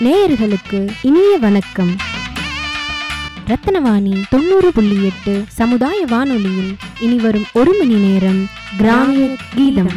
நேயர்களுக்கு இனிய வணக்கம். ரத்னவாணி தொண்ணூறு புள்ளி எட்டு சமுதாய வானொலியில் இனி வரும் ஒரு மணி நேரம் கிராமிய கீதம்.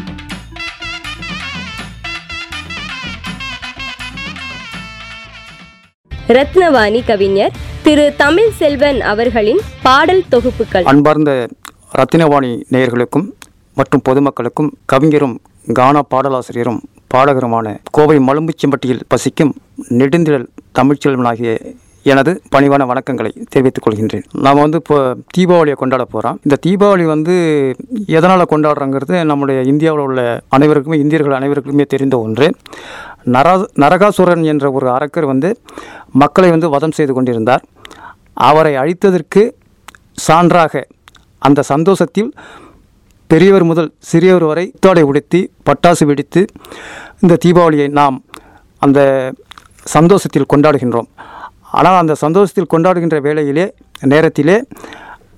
ரத்னவாணி கவிஞர் திரு தமிழ் செல்வன் அவர்களின் பாடல் தொகுப்புகள். அன்பார்ந்த ரத்தினவாணி நேயர்களுக்கும் மற்றும் பொதுமக்களுக்கும் கவிஞரும் கானா பாடலாசிரியரும் பாடகருமான கோவை மலும்புச்செம்பட்டியில் பசிக்கும் நெடுந்திரல் தமிழ்ச்செல்வனாகிய எனது பணிவான வணக்கங்களை தெரிவித்துக் கொள்கின்றேன். நாம் வந்து இப்போ தீபாவளியை கொண்டாட போகிறோம் இந்த தீபாவளி வந்து எதனால் கொண்டாடுறோங்கிறது நம்முடைய இந்தியாவில் உள்ள அனைவருக்குமே இந்தியர்கள் அனைவருக்குமே தெரிந்த ஒன்று. நரா நரகாசுரன் என்ற ஒரு அரக்கர் வந்து மக்களை வந்து வதம் செய்து கொண்டிருந்தார். அவரை அழித்ததற்கு சான்றாக அந்த சந்தோஷத்தில் பெரியவர் முதல் சிறியவர் வரை புத்தாடை உடுத்தி பட்டாசு வெடித்து இந்த தீபாவளியை நாம் அந்த சந்தோஷத்தில் கொண்டாடுகின்றோம். ஆனால் அந்த சந்தோஷத்தில் கொண்டாடுகின்ற வேளையிலே நேரத்திலே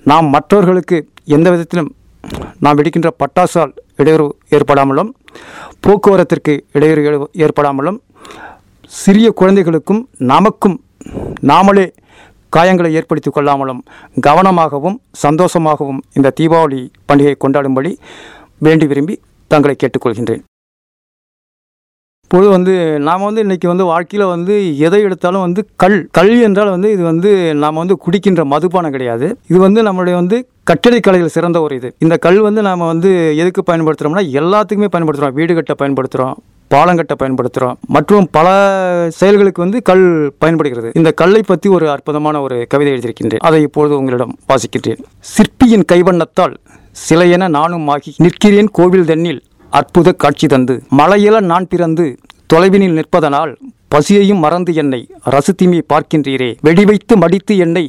நாம் மற்றவர்களுக்கு எந்த விதத்திலும் நாம் வெடிக்கின்ற பட்டாசால் இடையூறு ஏற்படாமலும் போக்குவரத்திற்கு இடையூறு ஏற்படாமலும் சிறிய குழந்தைகளுக்கும் நமக்கும் நாமளே காயங்களை ஏற்படுத்தி கொள்ளாமலும் கவனமாகவும் சந்தோஷமாகவும் இந்த தீபாவளி பண்டிகையை கொண்டாடும்படி வேண்டி விரும்பி தங்களை கேட்டுக்கொள்கின்றேன். இப்பொழுது வந்து நாம் வந்து இன்றைக்கி வந்து வாழ்க்கையில் வந்து எதை எடுத்தாலும் வந்து கல் கல் என்றால் வந்து இது வந்து நாம் வந்து குடிக்கின்ற மதுபானம் கிடையாது. இது வந்து நம்மளுடைய வந்து கட்டிடக்கலையில் சிறந்த ஒரு இது. இந்த கல் வந்து நாம் வந்து எதுக்கு பயன்படுத்துகிறோம்னா எல்லாத்துக்குமே பயன்படுத்துகிறோம் வீடு கட்ட பயன்படுத்துகிறோம் பாலங்கட்டை பயன்படுத்துகிறோம் மற்றும் பல செயல்களுக்கு வந்து கல் பயன்படுகிறது. இந்த கல்லை பற்றி ஒரு அற்புதமான ஒரு கவிதை எழுதியிருக்கின்றேன். அதை இப்பொழுது உங்களிடம் வாசிக்கின்றேன். சிற்பியின் கைவண்ணத்தால் சிலையென நானும் ஆகி நிற்கிறேன் கோவில் தன்னில் அற்புத காட்சி தந்து. மலையில நான் பிறந்து தொலைவினில் நிற்பதனால் பசியையும் மறந்து என்னை ரசித்திமே பார்க்கின்றீரே. வெடிவைத்து மடித்து என்னை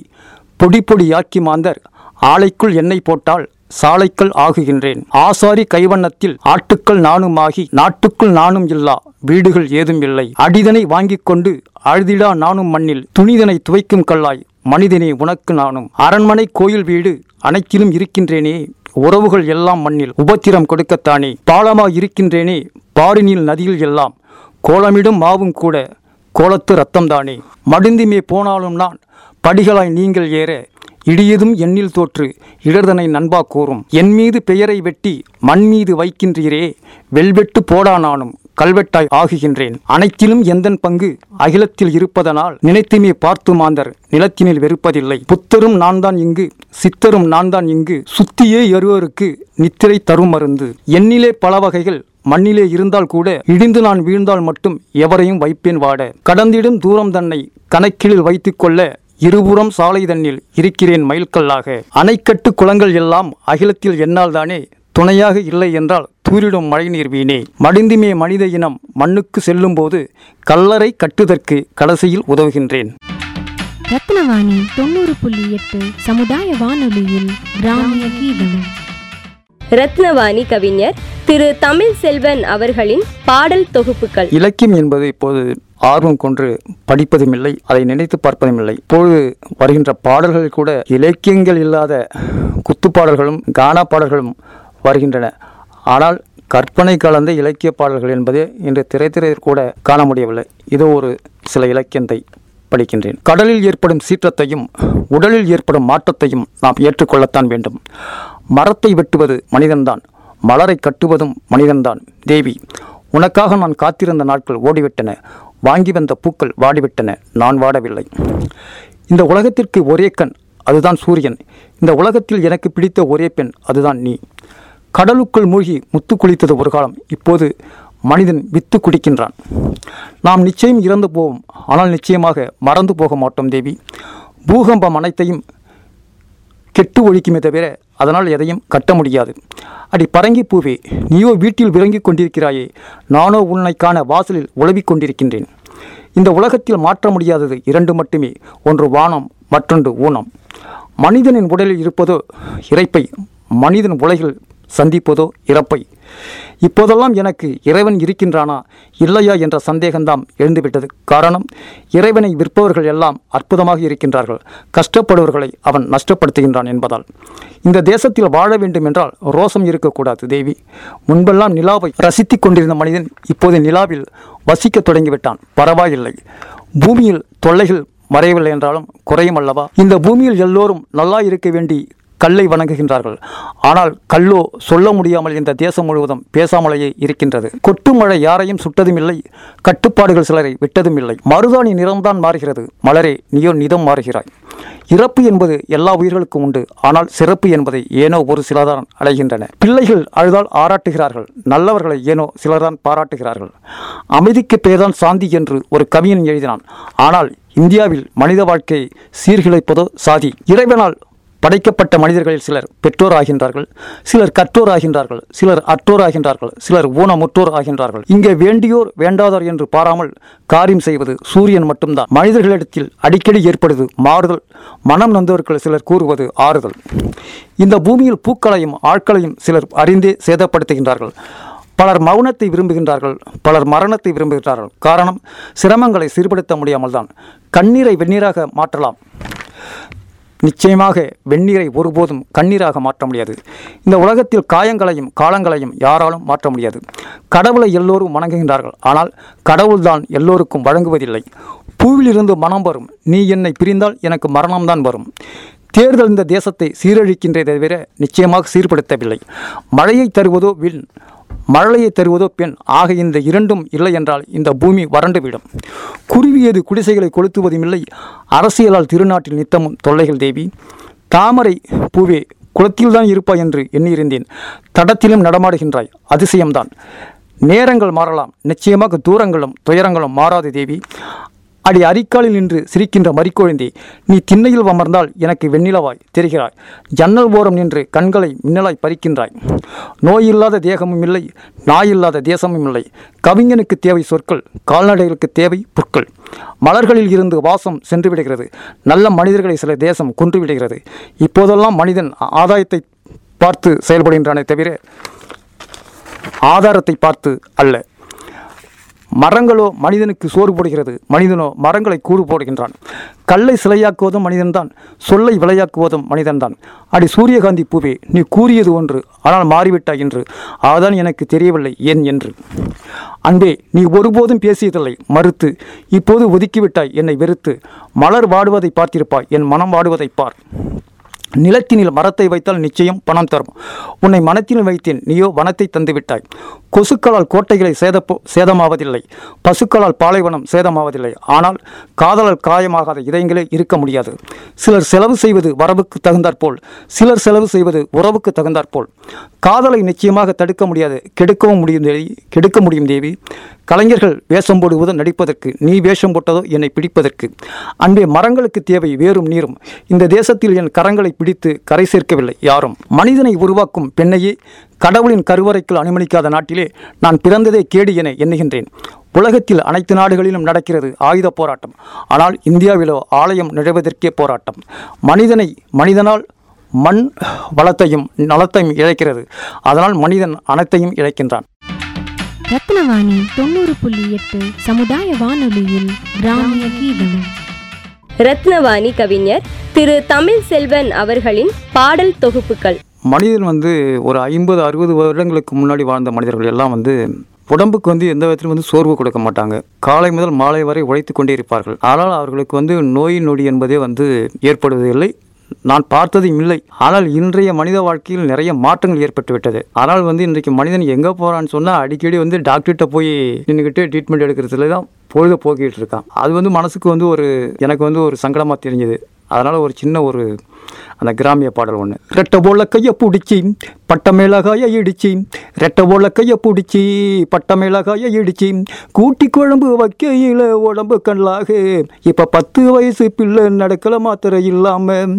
பொடி பொடியாக்கி மாந்தர். ஆலைக்குள் எண்ணெய் போட்டால் சாலைக்கள் ஆகுகின்றேன். ஆசாரி கைவண்ணத்தில் ஆட்டுக்கள் நானுமாகி நாட்டுக்குள் நானும் இல்லா வீடுகள் ஏதும் இல்லை. அடிதனை வாங்கிக் கொண்டு அழுதிடா நானும் மண்ணில் துணிதனை துவைக்கும் கல்லாய் மனிதனே உனக்கு நானும். அரண்மனை கோயில் வீடு அனைத்திலும் இருக்கின்றேனே உறவுகள் எல்லாம் மண்ணில் உபத்திரம் கொடுக்கத்தானே. பாலமாக இருக்கின்றேனே பாரினில் நதியில் எல்லாம் கோலமிடும் மாவும் கூட கோலத்து ரத்தம்தானே மடிந்துமே போனாலும் நான் படிகளாய் நீங்கள் ஏற இடியதும் எண்ணில் தோற்று இடர்தனை நண்பா கூறும். என் மீது பெயரை வெட்டி மண் மீது வைக்கின்றீரே வெல்வெட்டு போடானானும் கல்வெட்டாய் ஆகுகின்றேன். அனைத்திலும் எந்தன் பங்கு அகிலத்தில் இருப்பதனால் நினைத்துமே பார்த்து மாந்தர் நிலத்தினில் வெறுப்பதில்லை. புத்தரும் நான் தான் இங்கு சித்தரும் நான் தான் இங்கு சுத்தியே எருவருக்கு நித்திரை தரும் மருந்து. எண்ணிலே பல வகைகள் மண்ணிலே இருந்தால் கூட இடிந்து நான் வீழ்ந்தால் மட்டும் எவரையும் வைப்பேன் வாட. கடந்திடும் தூரம் தன்னை கணக்கில் வைத்துக்கொள்ள இருபுறம் சாலை தண்ணில் இருக்கிறேன் மயில்கல்லாக. அணைக்கட்டு குளங்கள் எல்லாம் அகிலத்தில் என்னால் தானே துணையாக இல்லை என்றால் தூரிடும் மழைநீர் வீணே. மடிந்துமே மனித இனம் மண்ணுக்கு செல்லும்போது கல்லறை கட்டுதற்கு கடைசியில் உதவுகின்றேன். ரத்னவாணி தொண்ணூறு புள்ளி எட்டு சமுதாய வானொலியில் கிராமிய கீதம். ரத்னவாணி கவிஞர் திரு தமிழ் செல்வன் அவர்களின் பாடல் தொகுப்புகள். இலக்கியம் என்பது இப்போது ஆர்வம் கொன்று படிப்பதும் இல்லை அதை நினைத்து பார்ப்பதும் இல்லை இப்பொழுது வருகின்ற பாடல்கள் கூட இலக்கியங்கள் இல்லாத குத்து பாடல்களும் கானா பாடல்களும் வருகின்றன. ஆனால் கற்பனை கலந்த இலக்கிய பாடல்கள் என்பது இன்று திரைத்திரையில் கூட காண முடியவில்லை. இதோ ஒரு சில இலக்கியத்தை படிக்கின்றேன். கடலில் ஏற்படும் சீற்றத்தையும் உடலில் ஏற்படும் மாற்றத்தையும் நாம் ஏற்றுக்கொள்ளத்தான் வேண்டும். மரத்தை வெட்டுவது மனிதன்தான் மலரை கட்டுவதும் மனிதன்தான். தேவி உனக்காக நான் காத்திருந்த நாட்கள் ஓடிவிட்டன வாங்கி வந்த பூக்கள் வாடிவிட்டன நான் வாடவில்லை. இந்த உலகத்திற்கு ஒரே கண் அதுதான் சூரியன். இந்த உலகத்தில் எனக்கு பிடித்த ஒரே பெண் அதுதான் நீ. கடலுக்குள் மூழ்கி முத்து குளித்தது ஒரு காலம் இப்போது மனிதன் வித்து குடிக்கின்றான். நாம் நிச்சயம் இறந்து போவோம் ஆனால் நிச்சயமாக மறந்து போக மாட்டோம் தேவி. பூகம்பம் அனைத்தையும் கெட்டு ஒழிக்குமே தவிர அதனால் எதையும் கட்ட முடியாது. அடி பரங்கி பூவே நீயோ வீட்டில் விளங்கிக் கொண்டிருக்கிறாயே நானோ உன்னைக்கான வாசலில் உழவிக் கொண்டிருக்கின்றேன். இந்த உலகத்தில் மாற்ற முடியாதது இரண்டு மட்டுமே ஒன்று வானம் மற்றொன்று ஊனம். மனிதனின் உடலில் இருப்பதோ இறைப்பை மனிதன் உலகில் சந்திப்பதோ இறப்பை. இப்போதெல்லாம் எனக்கு இறைவன் இருக்கின்றானா? இல்லையா என்ற சந்தேகம்தான் எழுந்துவிட்டது. காரணம் இறைவனை விற்பவர்கள் எல்லாம் அற்புதமாக இருக்கின்றார்கள். கஷ்டப்படுவர்களை அவன் நஷ்டப்படுத்துகின்றான் என்பதால். இந்த தேசத்தில் வாழ வேண்டும் என்றால் ரோசம் இருக்கக்கூடாது தேவி. முன்பெல்லாம் நிலாவை ரசித்துக் கொண்டிருந்த மனிதன் இப்போது நிலாவில் வசிக்கத் தொடங்கிவிட்டான். பரவாயில்லை. பூமியில் தொல்லைகள் மறையவில்லை என்றாலும் குறையும் அல்லவா? இந்த பூமியில் எல்லோரும் நல்லா இருக்க வேண்டி கல்லை வணங்குகின்றார்கள். ஆனால் கல்லோ சொல்ல முடியாமல் இந்த தேசம் முழுவதும் பேசாமலேயே இருக்கின்றது. கொட்டு மழை யாரையும் சுட்டதும் இல்லை கட்டுப்பாடுகள் சிலரை விட்டதும் இல்லை. மருதாணி நிறம்தான் மாறுகிறது. மலரே நீயோ நிதம் மாறுகிறாய். இறப்பு என்பது எல்லா உயிர்களுக்கும் உண்டு. ஆனால் சிறப்பு என்பதை ஏனோ ஒரு சிலர்தான் அடைகின்றன. பிள்ளைகள் அழுதால் ஆராட்டுகிறார்கள். நல்லவர்களை ஏனோ சிலர்தான் பாராட்டுகிறார்கள். அமைதிக்கு பேர்தான் சாந்தி என்று ஒரு கவிஞன் எழுதினான். ஆனால் இந்தியாவில் மனித வாழ்க்கையை சீர்குலைப்பதோ சாதி. இறைவனால் படைக்கப்பட்ட மனிதர்களில் சிலர் பெற்றோர் ஆகின்றார்கள் சிலர் கற்றோர் ஆகின்றார்கள் சிலர் அற்றோர் ஆகின்றார்கள் சிலர் ஊனமுற்றோர் ஆகின்றார்கள் இங்கே வேண்டியோர் வேண்டாதோர் என்று பாராமல் காரியம் செய்வது சூரியன் மட்டும்தான். மனிதர்களிடத்தில் அடிக்கடி ஏற்படுவது மாறுதல். மனம் நந்தவர்கள் சிலர் கூறுவது ஆறுதல். இந்த பூமியில் பூக்களையும் ஆட்களையும் சிலர் அறிந்தே சேதப்படுத்துகின்றார்கள். பலர் மௌனத்தை விரும்புகின்றார்கள் பலர் மரணத்தை விரும்புகின்றார்கள். காரணம் சிரமங்களை சீர்படுத்த முடியாமல் தான் கண்ணீரை வெந்நீராக மாற்றலாம். நிச்சயமாக வெந்நீரை ஒருபோதும் கண்ணீராக மாற்ற முடியாது. இந்த உலகத்தில் காயங்களையும் காலங்களையும் யாராலும் மாற்ற முடியாது. கடவுளை எல்லோரும் வணங்குகின்றார்கள். ஆனால் கடவுள்தான் எல்லோருக்கும் வழங்குவதில்லை. பூவிலிருந்து மனம் வரும். நீ என்னை பிரிந்தால் எனக்கு மரணம்தான் வரும். தேர்தல் இந்த தேசத்தை சீரழிக்கின்றதை தவிர நிச்சயமாக சீர்படுத்தவில்லை. மழையை தருவதோ வில் மழலையை தருவதோ பெண் ஆக இந்த இரண்டும் இல்லை என்றால் இந்த பூமி வறண்டுவிடும். குருவியது குடிசைகளை கொளுத்துவதும் இல்லை. அரசியலால் திருநாட்டில் நித்தமும் தொல்லைகள் தேவி. தாமரை பூவே குளத்தில்தான் இருப்பாய் என்று எண்ணியிருந்தேன். தடத்திலும் நடமாடுகின்றாய். அதிசயம்தான். நேரங்கள் மாறலாம். நிச்சயமாக தூரங்களும் துயரங்களும் மாறாது தேவி. அடி அரிக்காலில் நின்று சிரிக்கின்ற மறிக்குழந்தை நீ திண்ணையில் அமர்ந்தால் எனக்கு வெண்ணிலவாய் தெரிகிறாய். ஜன்னல் ஓரம் நின்று கண்களை மின்னலாய் பறிக்கின்றாய். நோயில்லாத தேகமும் இல்லை நாயில்லாத தேசமும் இல்லை. கவிஞனுக்கு தேவை சொற்கள் கால்நடைகளுக்கு தேவை புற்கள். மலர்களில் இருந்து வாசம் சென்று விடுகிறது. நல்ல மனிதர்களை சில தேசம் கொன்று விடுகிறது. இப்போதெல்லாம் மனிதன் ஆதாயத்தை பார்த்து செயல்படுகின்றானே தவிர ஆதாரத்தை பார்த்து அல்ல. மரங்களோ மனிதனுக்கு சோறு போடுகிறது. மனிதனோ மரங்களை கூறு போடுகின்றான். கல்லை சிலையாக்குவதும் மனிதன்தான். சொல்லை விளையாக்குவதும் மனிதன்தான். அடி சூரியகாந்தி பூவே நீ கூறியது ஒன்று ஆனால் மாறிவிட்டாய் என்று. அதான் எனக்கு தெரியவில்லை ஏன் என்று. அன்பே நீ ஒருபோதும் பேசியதில்லை மறுத்து இப்போது ஒதுக்கிவிட்டாய் என்னை வெறுத்து. மலர் வாடுவதை பார்த்திருப்பாய் என் மனம் வாடுவதை பார். நிலத்தினில் மரத்தை வைத்தால் நிச்சயம் பணம் தரும். உன்னை மனத்தினில் வைத்தேன் நீயோ வனத்தை தந்துவிட்டாய். கொசுக்களால் கோட்டைகளை சேதப்போ சேதமாவதில்லை. பசுக்களால் பாலைவனம் சேதமாவதில்லை. ஆனால் காதலால் காயமாகாத இதயங்களே இருக்க முடியாது. சிலர் செலவு செய்வது வரவுக்கு தகுந்தாற்போல் சிலர் செலவு செய்வது உறவுக்கு தகுந்தாற்போல் காதலை நிச்சயமாக தடுக்க முடியாது. கெடுக்கவும் முடியும் தேவி கெடுக்க முடியும் தேவி. கலைஞர்கள் வேஷம் போடுவதோ நடிப்பதற்கு நீ வேஷம் போட்டதோ என்னை பிடிப்பதற்கு. அன்பே மரங்களுக்கு தேவை வேறும் நீரும். இந்த தேசத்தில் என் கரங்களை பிடித்து கரை சேர்க்கவில்லை. யாரும். மனிதனை உருவாக்கும் பெண்ணையே கடவுளின் கருவறைக்குள் அனுமதிக்காத நாட்டிலே நான் பிறந்ததே கேடு என எண்ணுகின்றேன். உலகத்தில் அனைத்து நாடுகளிலும் நடக்கிறது ஆயுத போராட்டம். ஆனால் இந்தியாவிலோ ஆலயம் நுழைவதற்கே போராட்டம். மனிதனை மனிதனால் மண் வளத்தையும் நலத்தையும் இழைக்கிறது. அதனால் மனிதன் அனைத்தையும் இழைக்கின்றான். ரத்னவாணி தொண்ணூறு புள்ளி எட்டு சமுதாய வானொலியில் கிராமிய கீதம். ரத்னவாணி கவிஞர் திரு தமிழ் செல்வன் அவர்களின் பாடல் தொகுப்புகள். மனிதன் வந்து ஒரு ஐம்பது அறுபது வருடங்களுக்கு முன்னாடி வாழ்ந்த மனிதர்கள் எல்லாம் வந்து உடம்புக்கு வந்து எந்த விதத்திலும் வந்து சோர்வு கொடுக்க மாட்டாங்க. காலை முதல் மாலை வரை உழைத்து கொண்டே இருப்பார்கள். ஆனால் அவர்களுக்கு வந்து நோய் நொடி என்பதே வந்து ஏற்படுவதில்லை. நான் பார்த்ததும் இல்லை. ஆனால் இன்றைய மனித வாழ்க்கையில் நிறைய மாற்றங்கள் ஏற்பட்டுவிட்டது ஆனால் வந்து இன்றைக்கு மனிதன் எங்கே போகிறான்னு சொன்னால் அடிக்கடி வந்து டாக்டர்கிட்ட போய் நின்றுக்கிட்டு ட்ரீட்மெண்ட் எடுக்கிறதுல தான் பொழுத போக்கிட்டு இருக்கான். அது வந்து மனசுக்கு வந்து ஒரு எனக்கு வந்து ஒரு சங்கடமாக தெரிஞ்சது. அதனால் ஒரு சின்ன ஒரு அந்த கிராமிய பாடல் ஒன்று ரெட்டை போல கையை பிடிச்சி பட்ட மிளகாயை இடிச்சி ரெட்டை போல கையை பிடிச்சி பட்ட மிளகாயை இடிச்சி கூட்டி குழம்பு வைக்கையில் உடம்பு கண்ணாக இப்போ பத்து வயசு பிள்ளை நடக்கல மாத்திரை இல்லாமல்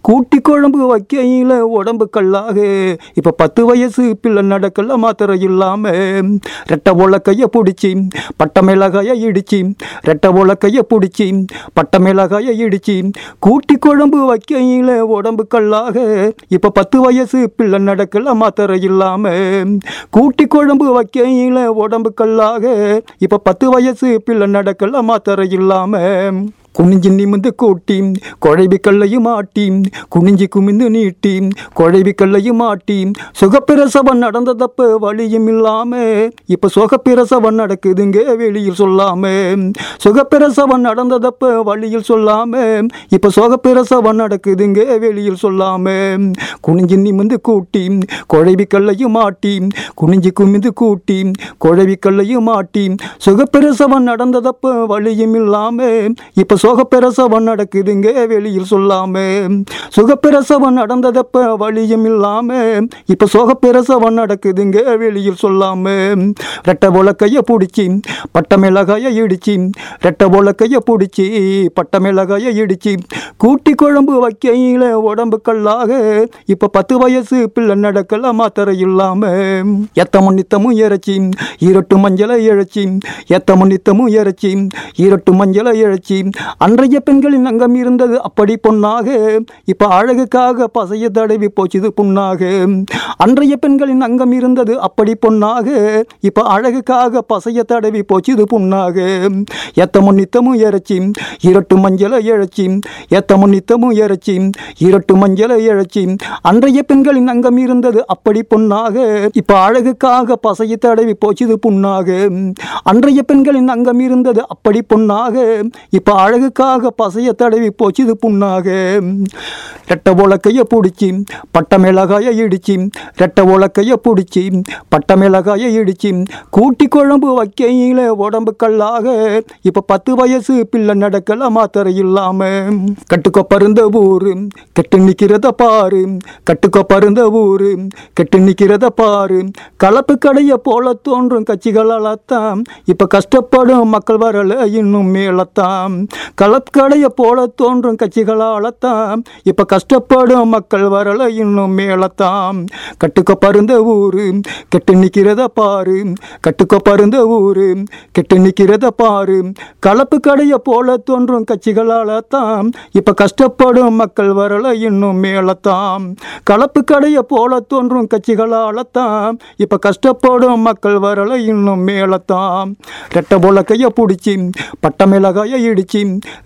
கூட்டி குழம்பு வைக்கையில் உடம்பு கல்லாக இப்போ பத்து வயசு பிள்ளை நடக்கல மாத்திரை இல்லாமல் ரெட்டை போல கையை பிடிச்சி பட்ட மிளகாயை இடிச்சி ரெட்டை போல கையை பிடிச்சி பட்ட மிளகாயை இடிச்சி கூட்டி குழம்பு வைக்கையில் உடம்பு கல்லாக இப்போ பத்து வயசு பிள்ளை நடக்கல மாத்திரை இல்லாம. கூட்டி குழம்பு வைக்கையில் உடம்பு கல்லாக இப்போ பத்து வயசு பிள்ளை நடக்கல மாத்திரை இல்லாம. குனிஞ்சு நிமிந்து கூட்டி குழைவி கல்லையும் ஆட்டி குனிஞ்சு குமிந்து நீட்டி குழைவி கல்லையும் ஆட்டி சுகப்பிரசவம் நடந்ததப்ப வழியும் இல்லாம இப்ப சுகப்பிரசவம் நடக்குதுங்க வெளியில் சொல்லாம சுகப்பிரசவம் நடந்ததப்ப வழியில் சொல்லாம இப்ப சுகப்பிரசவம் நடக்குதுங்க வெளியில் சொல்லாம குனிஞ்சு நிமிந்து கூட்டி குழைவி கல்லையும் ஆட்டி குனிஞ்சு குமிந்து கூட்டி குழவி கல்லையும் ஆட்டி சுகப்பிரசவம் நடந்ததப்ப வழியும் இல்லாம இப்ப சுகப்பிரசவன் நடக்குதுங்க வெளியில் சொல்லாம. சுகப்பிரசவம் நடந்ததப்ப வழியும் இல்லாம. இப்போ சுகப்பிரசவன் நடக்குதுங்க வெளியில் சொல்லாம. ரெட்டை போல பிடிச்சி பட்ட மிளகாய இடிச்சு ரெட்டை போல பிடிச்சி பட்ட மிளகாய இடிச்சு கூட்டி குழம்பு வைக்கையில உடம்பு கல்லாக பத்து வயசு பிள்ளை நடக்கல மாத்திரை இல்லாம. எத்தமும் நித்தமும் இறைச்சி ஈரட்டு மஞ்சளை இழைச்சி எத்தமும் நித்தமும் இறைச்சி ஈரட்டு மஞ்சளை இழைச்சி அன்றைய பெண்களின் அங்கம் இருந்தது அப்படி பொன்னாக. இப்போ அழகுக்காக பசைய தடவி போச்சுது புண்ணாக. அன்றைய பெண்களின் அங்கம் இருந்தது அப்படி பொன்னாக. இப்போ அழகுக்காக பசைய தடவி போச்சுது புண்ணாக. எத்தமும் நித்தமும் இறைச்சி இரட்டு மஞ்சளை இழைச்சி எத்தமும் நித்தமும் இறைச்சி இரட்டு மஞ்சளை இழைச்சி அன்றைய பெண்களின் அங்கம் இருந்தது அப்படி பொன்னாக. இப்போ அழகுக்காக பசைய தடவி போச்சுது புண்ணாக. அன்றைய பெண்களின் அங்கம் இருந்தது அப்படி பொன்னாக. இப்போ அழகு அழகுக்காக பசைய தடவி போச்சுது புண்ணாக. ரெட்டை உலக்கையை பிடிச்சி பட்ட மிளகாய இடிச்சி ரெட்டை உலக்கையை பிடிச்சி பட்ட மிளகாய இடிச்சி கூட்டி குழம்பு வைக்கையில உடம்பு கல்லாக இப்போ பத்து வயசு பிள்ளை நடக்கல மாத்திரை இல்லாம. கட்டுக்கோ பருந்த ஊரு கெட்டு நிற்கிறத பாரு. கட்டுக்கோ பருந்த ஊரு கெட்டு நிற்கிறத பாரு. கலப்பு கடைய போல தோன்றும் கட்சிகளால்தான் இப்போ கஷ்டப்படும் மக்கள் வரல இன்னும் மேலத்தான். கலக்கடைய போல தோன்றும் கட்சிகளாலத்தாம் இப்ப கஷ்டப்படும் மக்கள் வரல இன்னும் மேலத்தாம் கட்டுக்க பருந்த ஊரு கெட்டு நிக்கிறத பாரு. கட்டுக்க பருந்த ஊரு கெட்டு நிக்கிறத பாரு. கலப்பு கடைய போல தோன்றும் கட்சிகளாலத்தாம் இப்ப கஷ்டப்படும் மக்கள் வரல இன்னும் மேலத்தாம் கலப்பு கடைய போல தோன்றும் கட்சிகளாலத்தாம் இப்ப கஷ்டப்படும் மக்கள் வரல இன்னும் மேலத்தாம் ரெட்டை போல கையை பிடிச்சி பட்ட மிளகாய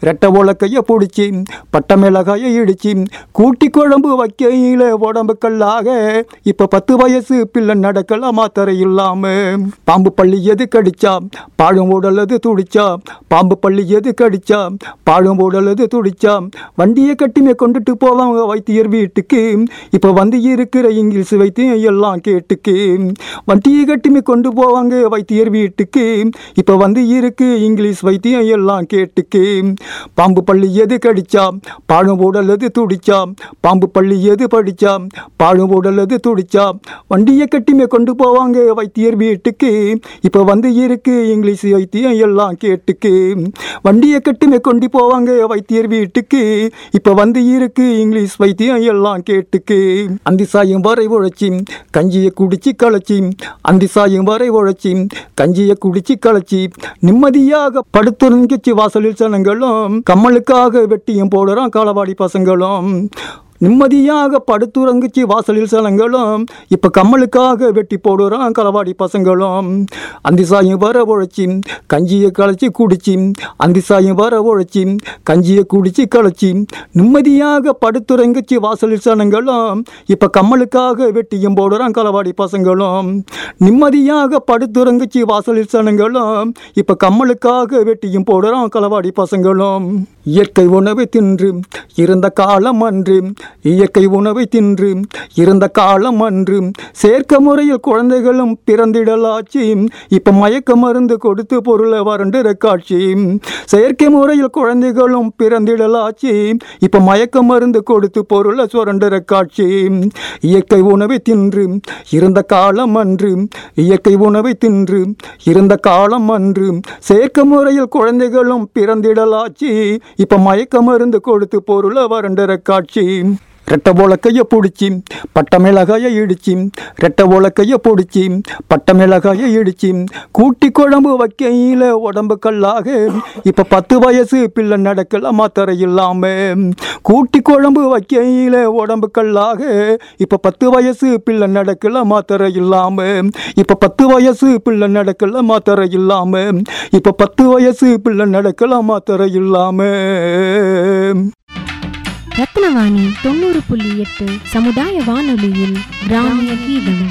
ரெட்டை உலக்கையை பிடிச்சி பட்டை மிளகாயை இடிச்சு கூட்டி குழம்பு வைக்கையில் உடம்புக்கல்லாக இப்போ பத்து வயசு பிள்ளை நடக்கல மாத்திரை இல்லாமல் பாம்பு பள்ளி எது கடிச்சா? பாழும் உடலது துடிச்சா? பாம்பு பள்ளி எது கடிச்சா? பாழும் உடலது துடிச்சா? வண்டியை கட்டிமே கொண்டுட்டு போவாங்க வைத்தியர் வீட்டுக்கு. இப்போ வந்து இருக்கிற இங்கிலீஷ் வைத்தியம் எல்லாம் கேட்டுக்கு. வண்டியை கட்டிமே கொண்டு போவாங்க வைத்தியர் வீட்டுக்கு. இப்போ வந்து இருக்கு இங்கிலீஷ் வைத்தியம் எல்லாம் கேட்டுக்கு. பாம்பு பள்ளி எது கடிச்சாம் பாழும் உடல் எது துடிச்சாம் பாம்பு பள்ளி எது படிச்சா? பாழும் உடல் எது துடிச்சாம் வண்டியை கட்டிமே கொண்டு போவாங்க வைத்தியர் வீட்டுக்கு. இப்போ வந்து இருக்கு இங்கிலீஷ் வைத்தியம் எல்லாம் கேட்டுக்கு. வண்டியை கட்டிமே கொண்டு போவாங்க வைத்தியர் வீட்டுக்கு. இப்போ வந்து இருக்கு இங்கிலீஷ் வைத்தியம் எல்லாம் கேட்டுக்கு. அந்தி சாயம் வரை உழைச்சி கஞ்சியை குடிச்சு களைச்சி. அந்தி சாயம் வரை உழைச்சி கஞ்சியை குடிச்சு களைச்சி. நிம்மதியாக படுத்துறங்கிச்சு வாசலில் பசங்களும் கம்மலுக்காக வெட்டியும் போடுறான் காலவாடி பசங்களும். நிம்மதியாக படுத்துறங்குச்சி வாசலில் சனங்களும் இப்போ கம்மலுக்காக வெட்டி போடுறான் களவாடி பசங்களும். அந்தி சாயம் வர உழைச்சி கஞ்சியை களைச்சி குடிச்சி அந்தி சாயம் வர உழைச்சி கஞ்சியை குடிச்சு களைச்சி நிம்மதியாக படுத்துறங்குச்சி வாசலில் சனங்களும் இப்போ கம்மலுக்காக வெட்டியும் போடுறான் களவாடி பசங்களும். நிம்மதியாக படுத்துறங்குச்சி வாசலில் சனங்களும் இப்போ கம்மலுக்காக வெட்டியும் போடுறான் களவாடி பசங்களும். இயற்கை உணவை தின்று இருந்த காலம் அன்று இயற்கை உணவை தின்று இருந்த காலம் அன்று செயற்கை முறையில் குழந்தைகளும் பிறந்திடலாச்சியும் இப்ப மயக்க மருந்து கொடுத்து பொருளை வறண்டுற காட்சி. செயற்கை முறையில் குழந்தைகளும் பிறந்திடலாச்சியும் இப்ப மயக்க மருந்து கொடுத்து பொருளை சுரண்டுற காட்சி. இயற்கை உணவை தின்று இருந்த காலம் அன்று இயற்கை உணவை தின்று இருந்த காலம் அன்று செயற்கை முறையில் குழந்தைகளும் பிறந்திடலாச்சி. இப்ப மயக்க மருந்து கொடுத்து பொருளை வறண்டுற காட்சி. ரெட்டை போல கையை பிடிச்சி பட்ட மிளகாய இடிச்சி ரெட்டை போல பிடிச்சி பட்டை மிளகாய இடிச்சி கூட்டி குழம்பு வைக்கையில உடம்பு கல்லாக இப்ப பத்து வயசு பிள்ளை நடக்கலாமா தர இல்லாம கூட்டி குழம்பு வைக்கையில உடம்பு கல்லாக இப்ப பத்து வயசு பிள்ளை நடக்கலாமா தர இல்லாம இப்ப பத்து வயசு பிள்ளை நடக்கலாமா தர இல்லாம இப்ப பத்து வயசு பிள்ளை நடக்கலாமா தர இல்லாம ரத்னவாணி தொண்ணூறு புள்ளி எட்டு சமுதாய வானொலியில் கிராமிய கீதம்.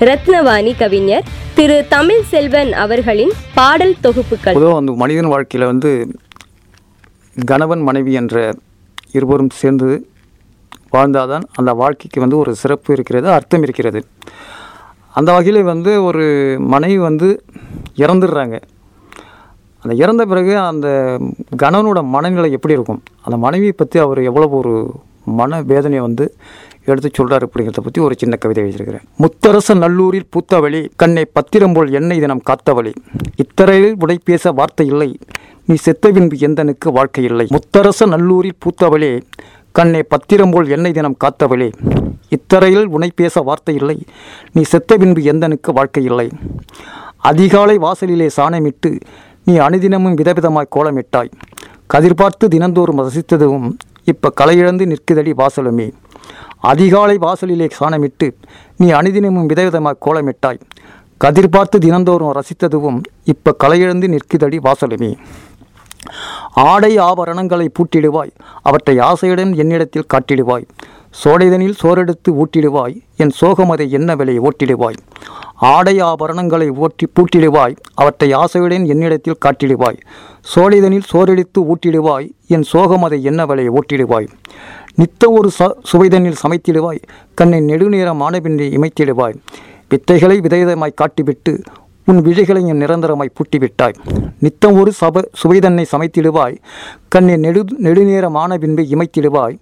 ரத்னவாணி கவிஞர் திரு தமிழ் செல்வன் அவர்களின் பாடல் தொகுப்புகள். பொதுவாக வந்து மனிதன் வாழ்க்கையில் வந்து கணவன் மனைவி என்ற இருவரும் சேர்ந்து வாழ்ந்தாதான் அந்த வாழ்க்கைக்கு வந்து ஒரு சிறப்பு இருக்கிறது அர்த்தம் இருக்கிறது. அந்த வகையில் வந்து ஒரு மனைவி வந்து இறந்துடுறாங்க. அந்த இறந்த பிறகு அந்த கணவனோட மனநிலை எப்படி இருக்கும்? அந்த மனைவியை பற்றி அவர் எவ்வளோ ஒரு மன வேதனையை வந்து எடுத்து சொல்கிறார் அப்படிங்கிறத பற்றி ஒரு சின்ன கவிதை எழுதியிருக்கிறேன். முத்தரச நல்லூரில் பூத்தவழி கண்ணை பத்திரம் போல் என்னை தினம் காத்தவழி. இத்தரையில் உடை பேச வார்த்தை இல்லை. நீ செத்த பின்பு எந்தனுக்கு வாழ்க்கை இல்லை. முத்தரச நல்லூரில் பூத்தவளே கண்ணை பத்திரம் போல் என்னை தினம் காத்தவளே இத்தரையில் உனை பேச வார்த்தை இல்லை. நீ செத்த பின்பு எந்தனுக்கு வாழ்க்கை இல்லை. அதிகாலை வாசலிலே சாணமிட்டு நீ அனுதினமும் விதவிதமாய் கோலமிட்டாய். கதிர் பார்த்து தினந்தோறும் ரசித்ததும் இப்போ கலையிழந்து நிற்குதடி வாசலுமே. அதிகாலை வாசலிலே சாணமிட்டு நீ அனுதினமும் விதவிதமாய் கோலமிட்டாய். கதிர் பார்த்து தினந்தோறும் ரசித்ததும் இப்போ கலையிழந்து நிற்குதடி வாசலுமே. ஆடை ஆபரணங்களை பூட்டிடுவாய். அவற்றை ஆசையுடன் என்னிடத்தில் காட்டிடுவாய். சோடைதனில் சோறெடுத்து ஊட்டிடுவாய். என் சோகமதை என்ன விலை ஓட்டிடுவாய். ஆடை ஆபரணங்களை ஓட்டி பூட்டிடுவாய். அவற்றை ஆசையுடன் என்னிடத்தில் காட்டிடுவாய். சோழிதனில் சோறெடுத்து ஊட்டிடுவாய். என் சோகமதை என்ன விலை ஓட்டிடுவாய். நித்த ஒரு ச சுவைதனில் சமைத்திடுவாய். கண்ணை நெடுநேரம் ஆனபின்றி இமைத்திடுவாய். வித்தைகளை விதவிதமாய் காட்டிவிட்டு உன் விழிகளையும் நிரந்தரமாய் பூட்டிவிட்டாய். நித்தம் ஒரு சப சுவைதன்னை சமைத்திடுவாய். கண்ணை நெடு நெடுநேரமான பின்பு இமைத்திடுவாய்.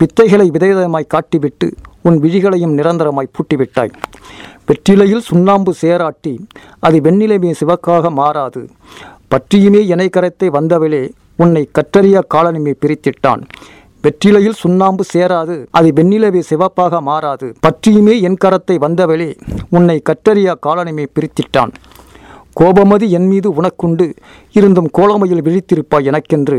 வித்தைகளை விதவிதமாய் காட்டிவிட்டு உன் விழிகளையும் நிரந்தரமாய் பூட்டிவிட்டாய். வெற்றிலையில் சுண்ணாம்பு சேராட்டி அது வெண்ணிலைமே சிவக்காக மாறாது. பற்றியுமே இணை கரத்தை வந்தவளே உன்னை கற்றறிய காலனிமை பிரித்திட்டான். வெற்றிலையில் சுண்ணாம்பு சேராது அது வெண்ணிலவே சிவப்பாக மாறாது. பற்றியுமே என் கரத்தை வந்தவளே உன்னை கற்றறியா காலனிமை பிரித்திட்டான். கோபமதி என் மீது உனக்குண்டு இருந்தும் கோலமையில் விழித்திருப்பாய் எனக்கென்று.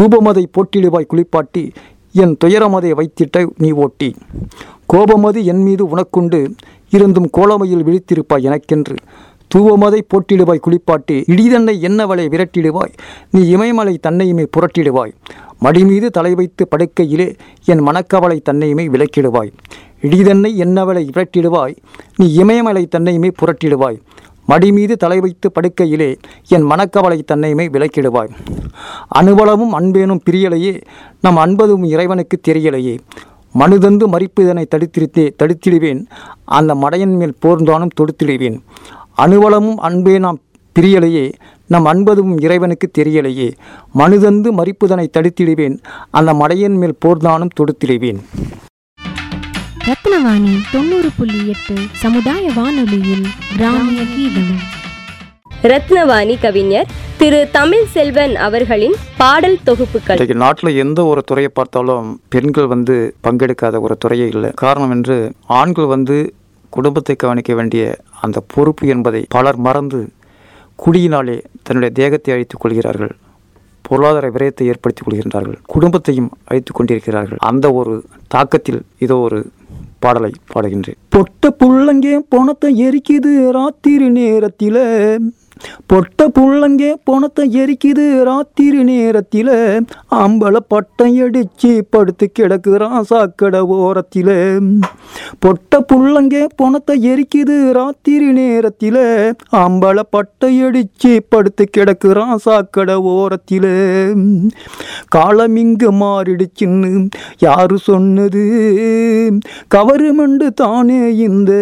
தூபமதை போட்டிடுவாய் குளிப்பாட்டி என் துயரமதை வைத்திட்ட நீ ஓட்டி. கோபமது என் மீது உனக்குண்டு இருந்தும் கோலமையில் விழித்திருப்பாய் எனக்கென்று. தூவமதை போட்டிடுவாய் குளிப்பாட்டி இடிதன்னை என்னவளை விரட்டிடுவாய் நீ இமயமலை தன்னையுமே புரட்டிடுவாய். மடிமீது தலை வைத்து படுக்கையிலே என் மனக்கவலை தன்னையுமே விலக்கிடுவாய். இடிதன்னை என்னவளை விரட்டிடுவாய் நீ இமயமலை தன்னையுமே புரட்டிடுவாய். மடிமீது தலை வைத்து படுக்கையிலே என் மனக்கவலை தன்னையுமே விலக்கிடுவாய். அனுபலமும் அன்பேனும் பிரியலையே நம் அன்பதும் இறைவனுக்கு தெரியலையே. மனுதந்து மறிப்பு இதனை தடுத்திருத்தே தடுத்திடுவேன். அந்த மடையன் மேல் போர்ந்தானும் தொடுத்திடுவேன். அணுவளமும் அன்பே நாம் பிரியலையே நம் அன்பதும் இறைவனுக்கு தெரியலையே. மனுதந்து மறிப்புதனை தடுத்திடுவேன். அந்த மடையன் மேல் போர்ந்தானும் தொடுத்திடுவேன். ரத்னவாணி தொண்ணூறு புள்ளி எட்டு சமுதாய வானொலியில் கிராமிய கீதம். ரத்னவாணி கவிஞர் திரு தமிழ் செல்வன் அவர்களின் பாடல் தொகுப்புகள். நாட்டில் எந்த ஒரு துறையை பார்த்தாலும் பெண்கள் வந்து பங்கெடுக்காத ஒரு துறையே இல்லை. காரணம் என்று ஆண்கள் வந்து குடும்பத்தை கவனிக்க வேண்டிய அந்த பொறுப்பு என்பதை பலர் மறந்து குடியினாலே தன்னுடைய தேகத்தை அழித்துக் கொள்கிறார்கள். பொருளாதார விரயத்தை ஏற்படுத்திக் கொள்கின்றார்கள். குடும்பத்தையும் அழித்துக் கொண்டிருக்கிறார்கள். அந்த ஒரு தாக்கத்தில் இதோ ஒரு பாடலை பாடுகின்றேன். பொட்ட புள்ளங்கே போனத்தை எரிக்குது. ராத்திரி நேரத்தில் பொட்ட புள்ளங்கே பணத்தை எரிக்குது ராத்திரி நேரத்தில். ஆம்பளை பட்டம் அடிச்சு படுத்து கிடக்குறான் சாக்கடை ஓரத்தில். பொட்ட புள்ளங்கே பணத்தை எரிக்குது ராத்திரி நேரத்தில். ஆம்பளை பட்டம் அடிச்சு படுத்து கிடக்குறான் சாக்கடை ஓரத்தில். காலம் இங்கு மாறிடுச்சுன்னு யாரு சொன்னது? கவர்மெண்ட் தானே இந்த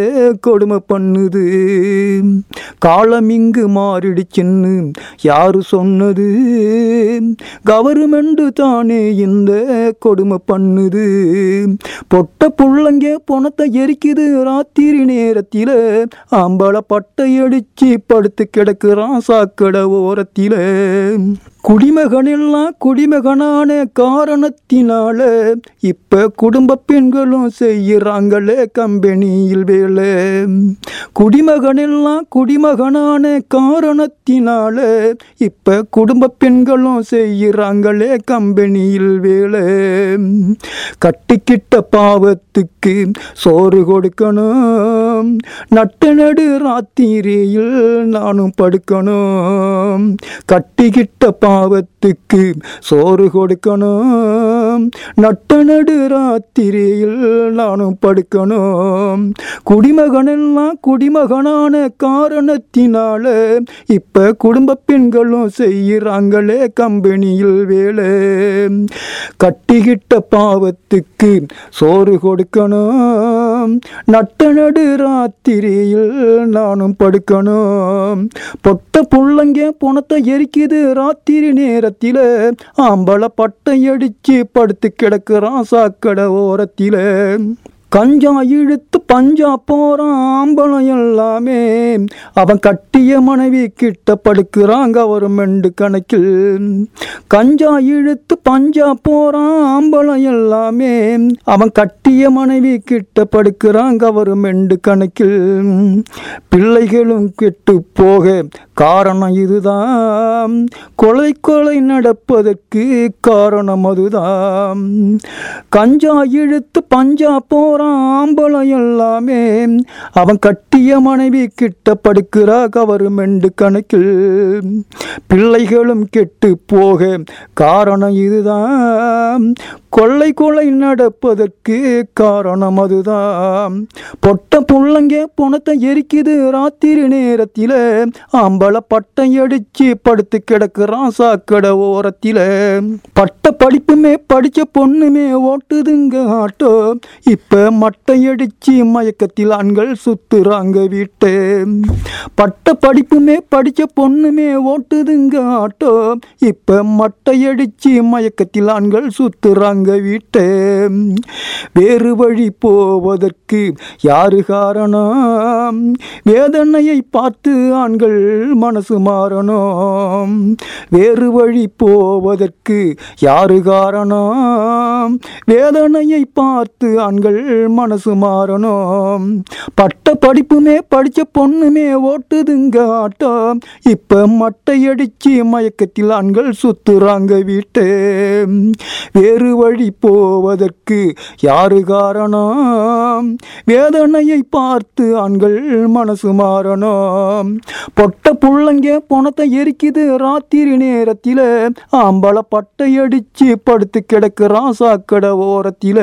கொடுமை பண்ணுது. காலம் இங்கு மாறிடுச்சுன்னு யாரு சொன்னது? கவர்மெண்டு தானே இந்த கொடுமை பண்ணுது? பொட்ட புள்ளங்க பணத்தை எரிக்குது. ராத்திரி நேரத்தில் அம்பளை பட்டை அடிச்சு படுத்து கிடக்குறான் சாக்கடை ஓரத்தில். குடிமகனெல்லாம் குடிமகனான காரணத்தினால இப்ப குடும்ப பெண்களும் செய்யறாங்களே கம்பெனியில் வேலை. குடிமகனெல்லாம் குடிமகனான காரணத்தினால இப்ப குடும்ப பெண்களும் செய்யறாங்களே கம்பெனியில் வேலை. கட்டிக்கிட்ட பாவத்துக்கு சோறு கொடுக்கணும். நட்டு நடு ராத்திரியில் நானும் படுக்கணும். கட்டிக்கிட்ட பாவத்துக்கு சோறு கொடுக்கணும். நட்ட நடு ராத்திரியில் நானும் படுக்கணும். குடிமகனெல்லாம் குடிமகனான காரணத்தினால இப்ப குடும்ப பெண்களும் செய்யறாங்களே கம்பெனியில் வேலை. கட்டிக்கிட்ட பாவத்துக்கு சோறு கொடுக்கணும். நட்ட நடு ராத்திரியில் நானும் படுக்கணும். பொத்த புள்ளங்க பணத்தை எரிக்குது ராத்திரி நேரத்தில் ஆம்பளை பட்டை அடித்து படுத்து கிடக்குறான் சாக்கடை ஓரத்தில். கஞ்சா இழுத்து பஞ்சா போறான் ஆம்பளம் எல்லாமே. அவன் கட்டிய மனைவி கிட்ட படுக்கிறான் கவர்மெண்ட் கணக்கில். கஞ்சா இழுத்து பஞ்சா போறான் ஆம்பளம் எல்லாமே. அவன் கட்டிய மனைவி கிட்ட படுக்கிறான் கவர்மெண்ட் கணக்கில். பிள்ளைகளும் கெட்டு போக காரணம் இதுதான் கொலை கொலை நடப்பதற்கு காரணம் அதுதான் கஞ்சா இழுத்து பஞ்சா போறான் ஆம்பளம் எல்லாமே. அவன் கட்டிய மனைவி கிட்ட படுக்கிறா கவர்மெண்ட் கணக்கில். பிள்ளைகளும் கெட்டு போக காரணம் இதுதான் கொள்ளை கொலை நடப்பதற்கு காரணம் அதுதான் பொட்ட புள்ளங்க பணத்தை எரிக்குது ராத்திரி நேரத்தில். ஆம்பளை பட்டம் அடிச்சு படுத்து கிடக்குறான் சாக்கடை ஓரத்தில். பட்ட படிப்புமே படித்த பொண்ணுமே ஓட்டுதுங்க ஆட்டோ. இப்போ மட்டை அடிச்சு மயக்கத்தில் ஆண்கள் சுத்துறாங்க வீட்டு. பட்ட படிப்புமே படித்த பொண்ணுமே ஓட்டுதுங்க ஆட்டோ. இப்போ மட்டை அடிச்சு மயக்கத்தில் ஆண்கள் சுத்துறாங்க வீட்டு. வேறு வழி போவதற்கு யாரு காரணம்? வேதனையை பார்த்து ஆண்கள் மனசு மாறணும். வேறு வழி போவதற்கு யாரு காரணம்? வேதனையை பார்த்து ஆண்கள் மனசு மாறணும். பட்ட படிப்புமே படிச்ச பொண்ணுமே ஓட்டுதுங்க ஆட்டம் இப்போ மட்டை அடிச்சு மயக்கத்தில் ஆண்கள் சுத்துறாங்க வீட்டு. வேறு வழி போவதற்கு யாரு காரணம்? வேதனையை பார்த்து ஆண்கள் மனசு மாறணும். பொட்ட புள்ளங்க பணத்தை எரிக்குது ராத்திரி நேரத்தில். ஆம்பளை பட்டை அடிச்சு படுத்து கிடக்குறான் சாக்கடை ஓரத்தில்.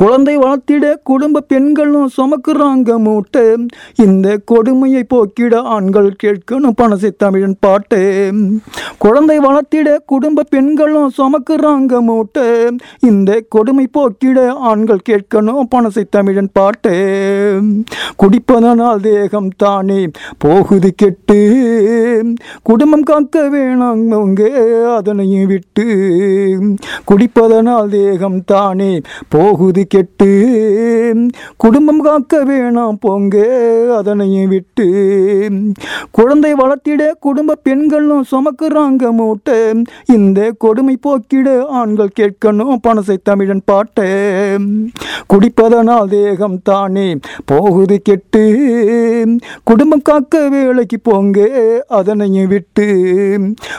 குழந்தை வளர்த்திட குடும்ப பெண்களும் சுமக்குறாங்க மூட்டை. இந்த கொடுமையை போக்கிட ஆண்கள் கேட்கணும் பணசை தமிழன் பாட்டு. குழந்தை வளர்த்திட குடும்ப பெண்களும் சுமக்குறாங்க மூட்டை. இந்த கொடுமை போக்கிட ஆண்கள் கேட்கணும் பணசை தமிழன் பாட்டு. குடிப்பதனால் தேகம் தானே போகுது கெட்டு. குடும்பம் காக்க வேணாங்க அதனையும் விட்டு. குடிப்பதனால் தேகம் தானே போகுது கெட்டு குடும்பம் காக்க வேணாம் போங்க அதனையும் விட்டு. குழந்தை வளர்த்திட குடும்ப பெண்களும் சுமக்குறாங்க மூட்டை. இந்த கொடுமை போக்கிட ஆண்கள் கேட்கணும் பணசை தமிழன் பாட்டை. குடிப்பதனால் தேகம் தானே போகுது கெட்டு. குடும்பம் காக்க வேலைக்கு போங்க அதனையும் விட்டு.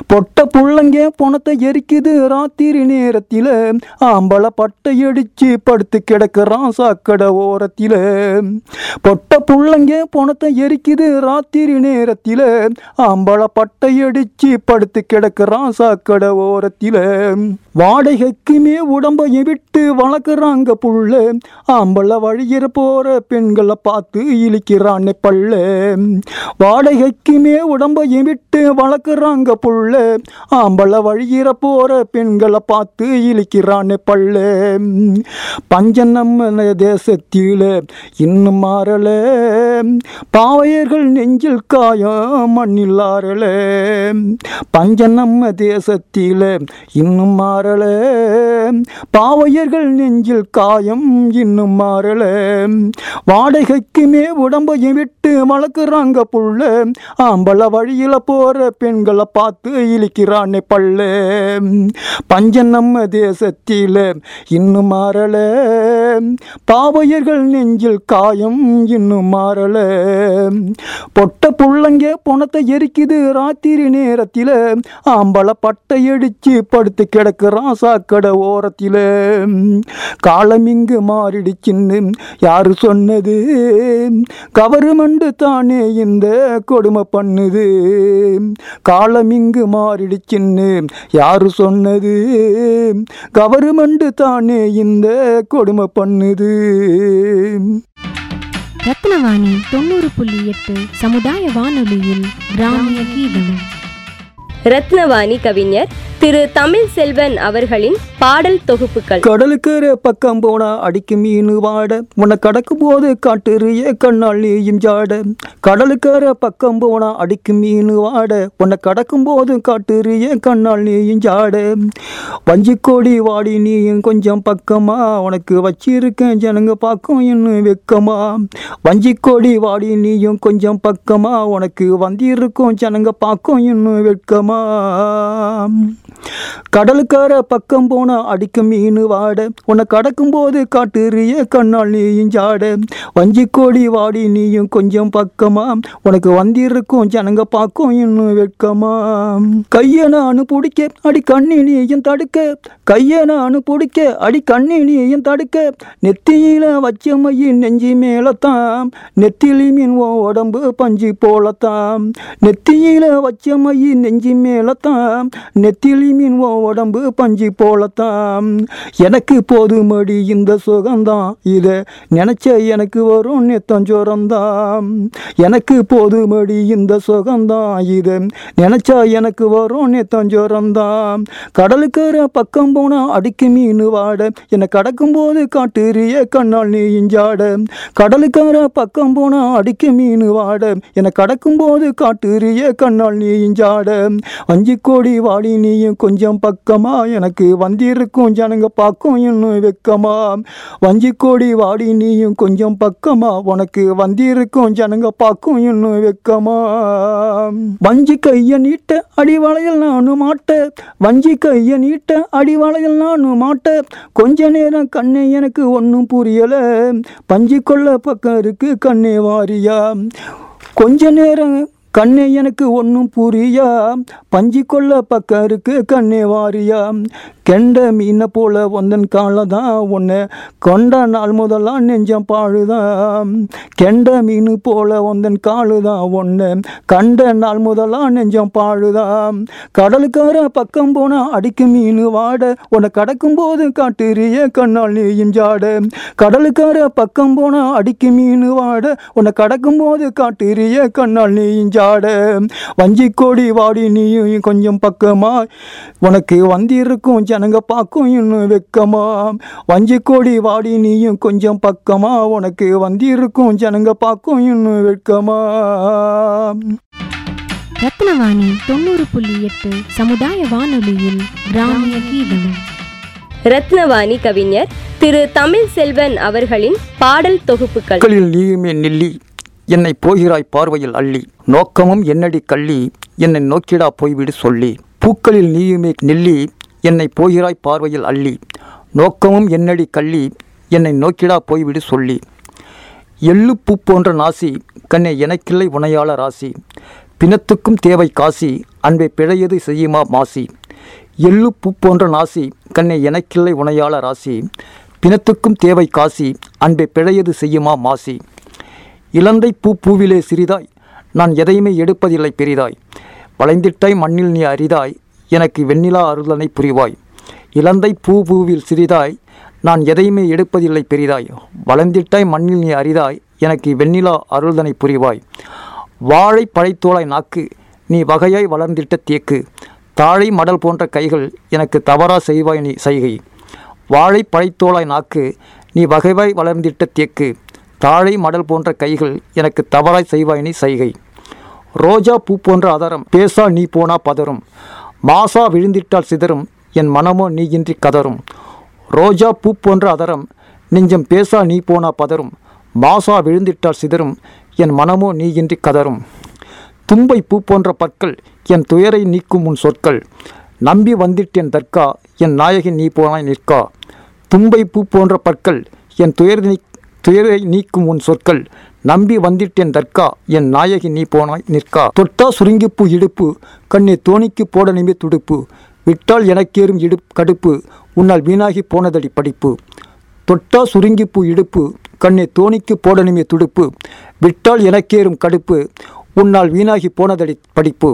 பொட்ட புள்ளங்க பணத்தை எரிக்குது ராத்திரி நேரத்தில் ஆம்பளை பட்டை அடிச்சு படுத்து கிடக்கிறான் சாக்கடை ஓரத்தில். பொட்ட புள்ளங்க பணத்தை எரிக்குது ராத்திரி நேரத்தில். ஆம்பளை பட்டை அடிச்சு படுத்து கிடக்கிறான் சாக்கடை ஓரத்தில். வாடகைக்குமே உடம்பையும் விட்டு வளர்க்குறாங்க புள்ள. ஆம்பளை வழியிற போகிற பெண்களை பார்த்து இழிக்கிறானே பள்ள. வாடகைக்குமே உடம்பையும் விட்டு வளர்க்குறாங்க புள்ள. ஆம்பளை வழியிற போகிற பெண்களை பார்த்து இழிக்கிறானே பள்ள. பஞ்சம் நம்ம இன்னும் மாறல. பாவையர்கள் நெஞ்சில் காயம் மண்ணில் ஆறல. பஞ்சம் நம்ம தேசத்தில இன்னும் மாறல. பாவையர்கள் நெஞ்சில் காயம் இன்னும் மாறல. வாடகைக்குமே உடம்பையும் விட்டு வளர்க்குறாங்க புள்ள. ஆம்பள வழியில போற பெண்களை பார்த்து இழிக்கிறானே பள்ள. பஞ்சம் நம்ம தேசத்தில் இன்னும் மாறல. பாவையர்கள் நெஞ்சில் காயம் இன்னும் மாறல. பொட்ட புள்ளங்க பொணத்தை எரிக்குது ராத்திரி நேரத்தில். ஆம்பளை பட்டை அடிச்சு படுத்து ராசா கடை ஓரத்தில். காலம் இங்கு மாறிடுச்சின்னு யாரு சொன்னது? கவர்மெண்ட் தானே இந்த கொடுமை பண்ணுது. காலம் இங்கு மாறிடுச்சின்னு யாரு சொன்னது? கவர்மெண்ட் தானே இந்த கொடுமை பண்ணுது. ரத்னவாணி தொண்ணூறு புள்ளி எட்டு சமுதாய வானொலியில் கிராமிய கீதம். ரத்னவாணி கவிஞர் திரு தமிழ் செல்வன் அவர்களின் பாடல் தொகுப்புகள். கடலுக்கு பக்கம் போனா அடிக்கு மீன் வாட உன்னை கடக்கும் போது காட்டுறிய கண்ணால் நீயும் ஜாட. கடலுக்கரை பக்கம் போனா அடிக்கு மீன் வாட உன்னை கடக்கும் போது காட்டுறிய கண்ணால் நீயும் ஜாட. வஞ்சிக்கோடி வாடி நீயும் கொஞ்சம் பக்கமா உனக்கு வச்சிருக்கேன் ஜனங்க பார்க்கும் இன்னும் வெக்கமா. வஞ்சிக்கோடி வாடி நீயும் கொஞ்சம் பக்கமா உனக்கு வந்திருக்கும் ஜனங்க பார்க்கும் இன்னும் வெட்கமா கடலுக்கார பக்கம் போனா அடிக்கும் மீன் வாட. உன்னை கடக்கும் போது காட்டுறிய கண்ணால் நீயும் ஜாட. கோடி வாடி நீயும் கொஞ்சம் பக்கமா உனக்கு வந்திருக்கும் ஜனங்க பார்க்கும் இன்னும் வெட்கமா கையை நான் பிடிக்க அடி கண்ணி நீயும் தடுக்க. கையை நான் பிடிக்க அடி கண்ணி நீயும் தடுக்க. நெத்தியில வச்ச மையின் நெஞ்சி மேலத்தான். நெத்திலி மீன் உடம்பு பஞ்சு போலத்தான். நெத்தியில வச்ச மையின் நெஞ்சி மேலத்தான் நெத்திலி மீன் ஓ உடம்பு பஞ்சு போலத்தான் எனக்கு போதுமடி இந்த சுகந்தான் இதை நினைச்ச எனக்கு வரும் நெத்தஞ்சோரந்தான் எனக்கு போதுமடி இந்த சுகந்தான் இதை நினைச்சா எனக்கு வரும் நெத்தஞ்சோரந்தான் கடலுக்கிற பக்கம் போனால் அடிக்கு மீன் வாட என்னை கடக்கும் போது காட்டுறிய கண்ணால் நீ இஞ்சாட. கடலுக்கார பக்கம் போனால் அடிக்க மீன் வாட என்னை கடக்கும் போது காட்டுறிய கண்ணால் நீ இஞ்சாட. அஞ்சு கோடி வாடி நீயும் கொஞ்சம் பக்கமா. எனக்கு வந்திருக்கும் ஜனங்க பார்க்கும் இன்னும் வெக்கமா. வஞ்சி கோடி வாடி நீயும் கொஞ்சம் பக்கமா. உனக்கு வந்திருக்கும் ஜனங்க பார்க்கும் இன்னும் வெக்கமா. வஞ்சி கைய நீட்ட அடிவளையில் நானும் மாட்ட. வஞ்சி கைய நீட்ட அடிவளையில் நானும் மாட்ட. கொஞ்ச நேரம் கண்ணே எனக்கு ஒன்றும் புரியல. பஞ்சு கொள்ள பக்கம் இருக்கு கண்ணே வாரியா. கொஞ்ச நேரம் கண்ணே எனக்கு ஒன்றும் புரியா. பஞ்சு கொள்ள பக்கம் இருக்கு கண்ணே வாரியா. கெண்ட மீனை போல ஒந்தன் காலை தான் உன்னை கொண்ட நாள் முதலாம் நெஞ்சம் பாழுதான் கெண்ட மீன் போல ஒந்தன் காலு தான் ஒன்று கண்ட நாள் முதலாம் நெஞ்சம் பாழுதான் கடலுக்கார பக்கம் போனால் அடிக்கு மீன் வாட. உன்னை கடக்கும் போது காட்டுறிய கண்ணால் நீயும் ஜாட. கடலுக்கார பக்கம் போனால் அடிக்கு மீன் வாட. உன்னை கடக்கும் போது காட்டுறிய கண்ணால் நீயும் ஜாட வஞ்சி கோடி வாடி நீயும் கொஞ்சம் பக்கமா. உனக்கு வந்திருக்கும் ஜனங்க பார்க்கும் இன்னும் வெக்கமா. வஞ்சி கோடி வாடி நீயும் கொஞ்சம் பக்கமா. உனக்கு வந்திருக்கும் ஜனங்க பார்க்கும் இன்னும் வெட்கமா ரத்னவாணி தொண்ணூறு புள்ளி எட்டு சமுதாய வானொலியில் கிராமிய கீதம். ரத்னவாணி கவிஞர் திரு தமிழ் செல்வன் அவர்களின் பாடல் தொகுப்புகள். நெல்லி. என்னை போகிறாய் பார்வையில் அள்ளி. நோக்கமும் என்னடி கள்ளி? என்னை நோக்கிடா போய்விடு சொல்லி. பூக்களில் நீயுமே நெல்லி என்னை போகிறாய் பார்வையில் அள்ளி. நோக்கமும் என்னடி கள்ளி? என்னை நோக்கிடா போய்விடு சொல்லி. எள்ளு பூ போன்ற நாசி கண்ணே எனக்கில்லை உனையாள ராசி. பிணத்துக்கும் தேவை காசி அன்பை பிழையது செய்யுமா மாசி. எள்ளு பூ போன்ற நாசி கண்ணே எனக்கில்லை உனையாள ராசி. பிணத்துக்கும் தேவை காசி அன்பை பிழையது செய்யுமா மாசி. இலந்தை பூ பூவிலே சிறிதாய் நான் எதையுமே எடுப்பதில்லை பெரிதாய். வளைந்திட்டாய் மண்ணில் நீ அரிதாய் எனக்கு வெண்ணிலா அருளனை புரிவாய். இலந்தை பூ பூவில் சிறிதாய் நான் எதையுமே எடுப்பதில்லை பெரிதாய். வளர்ந்திட்டாய் மண்ணில் நீ அரிதாய் எனக்கு வெண்ணிலா அருள்தனை புரிவாய். வாழை பழைத்தோளாய் நாக்கு நீ வகையாய் வளர்ந்திட்ட தேக்கு. தாழை மடல் போன்ற கைகள் எனக்கு தவறா செய்வாய் நீ செய்கை வாழை பழைத்தோளாய் நாக்கு நீ வகைவாய் வளர்ந்திட்ட தேக்கு. தாழை மடல் போன்ற கைகள் எனக்கு தவறாய் செய்வாய் நீ செய்கை ரோஜா பூ போன்ற அதரம் பேசா நீ போனா பதறும். மாசா விழுந்திட்டால் சிதறும் என் மனமோ நீயின்றி கதறும். ரோஜா பூ போன்ற அதரம் நெஞ்சம் பேசா நீ போனா பதறும். மாசா விழுந்திட்டால் சிதறும் என் மனமோ நீயின்றி கதறும். தும்பை பூ போன்ற பற்கள் என் துயரை நீக்கும் உன் சொற்கள். நம்பி வந்திட்டேன் தற்கா என் நாயகி நீ போனாய் நிற்கா. தும்பை பூ போன்ற பற்கள் என் துயர் நீ துயரை நீக்கும் உன் சொற்கள். நம்பி வந்திட்டேன் தற்கா என் நாயகி நீ போனாய் நிற்கா. தொட்டா சுருங்கிப்பூ இடுப்பு கண்ணே தோணிக்கு போட நிமி துடுப்பு. விட்டால் எனக்கேறும் இடு கடுப்பு உன்னால் வீணாகி போனதடி படிப்பு. தொட்டா சுருங்கிப்பூ இடுப்பு கண்ணே தோணிக்கு போட நிமி துடுப்பு. விட்டால் எனக்கேறும் கடுப்பு உன்னால் வீணாகி போனதடி படிப்பு.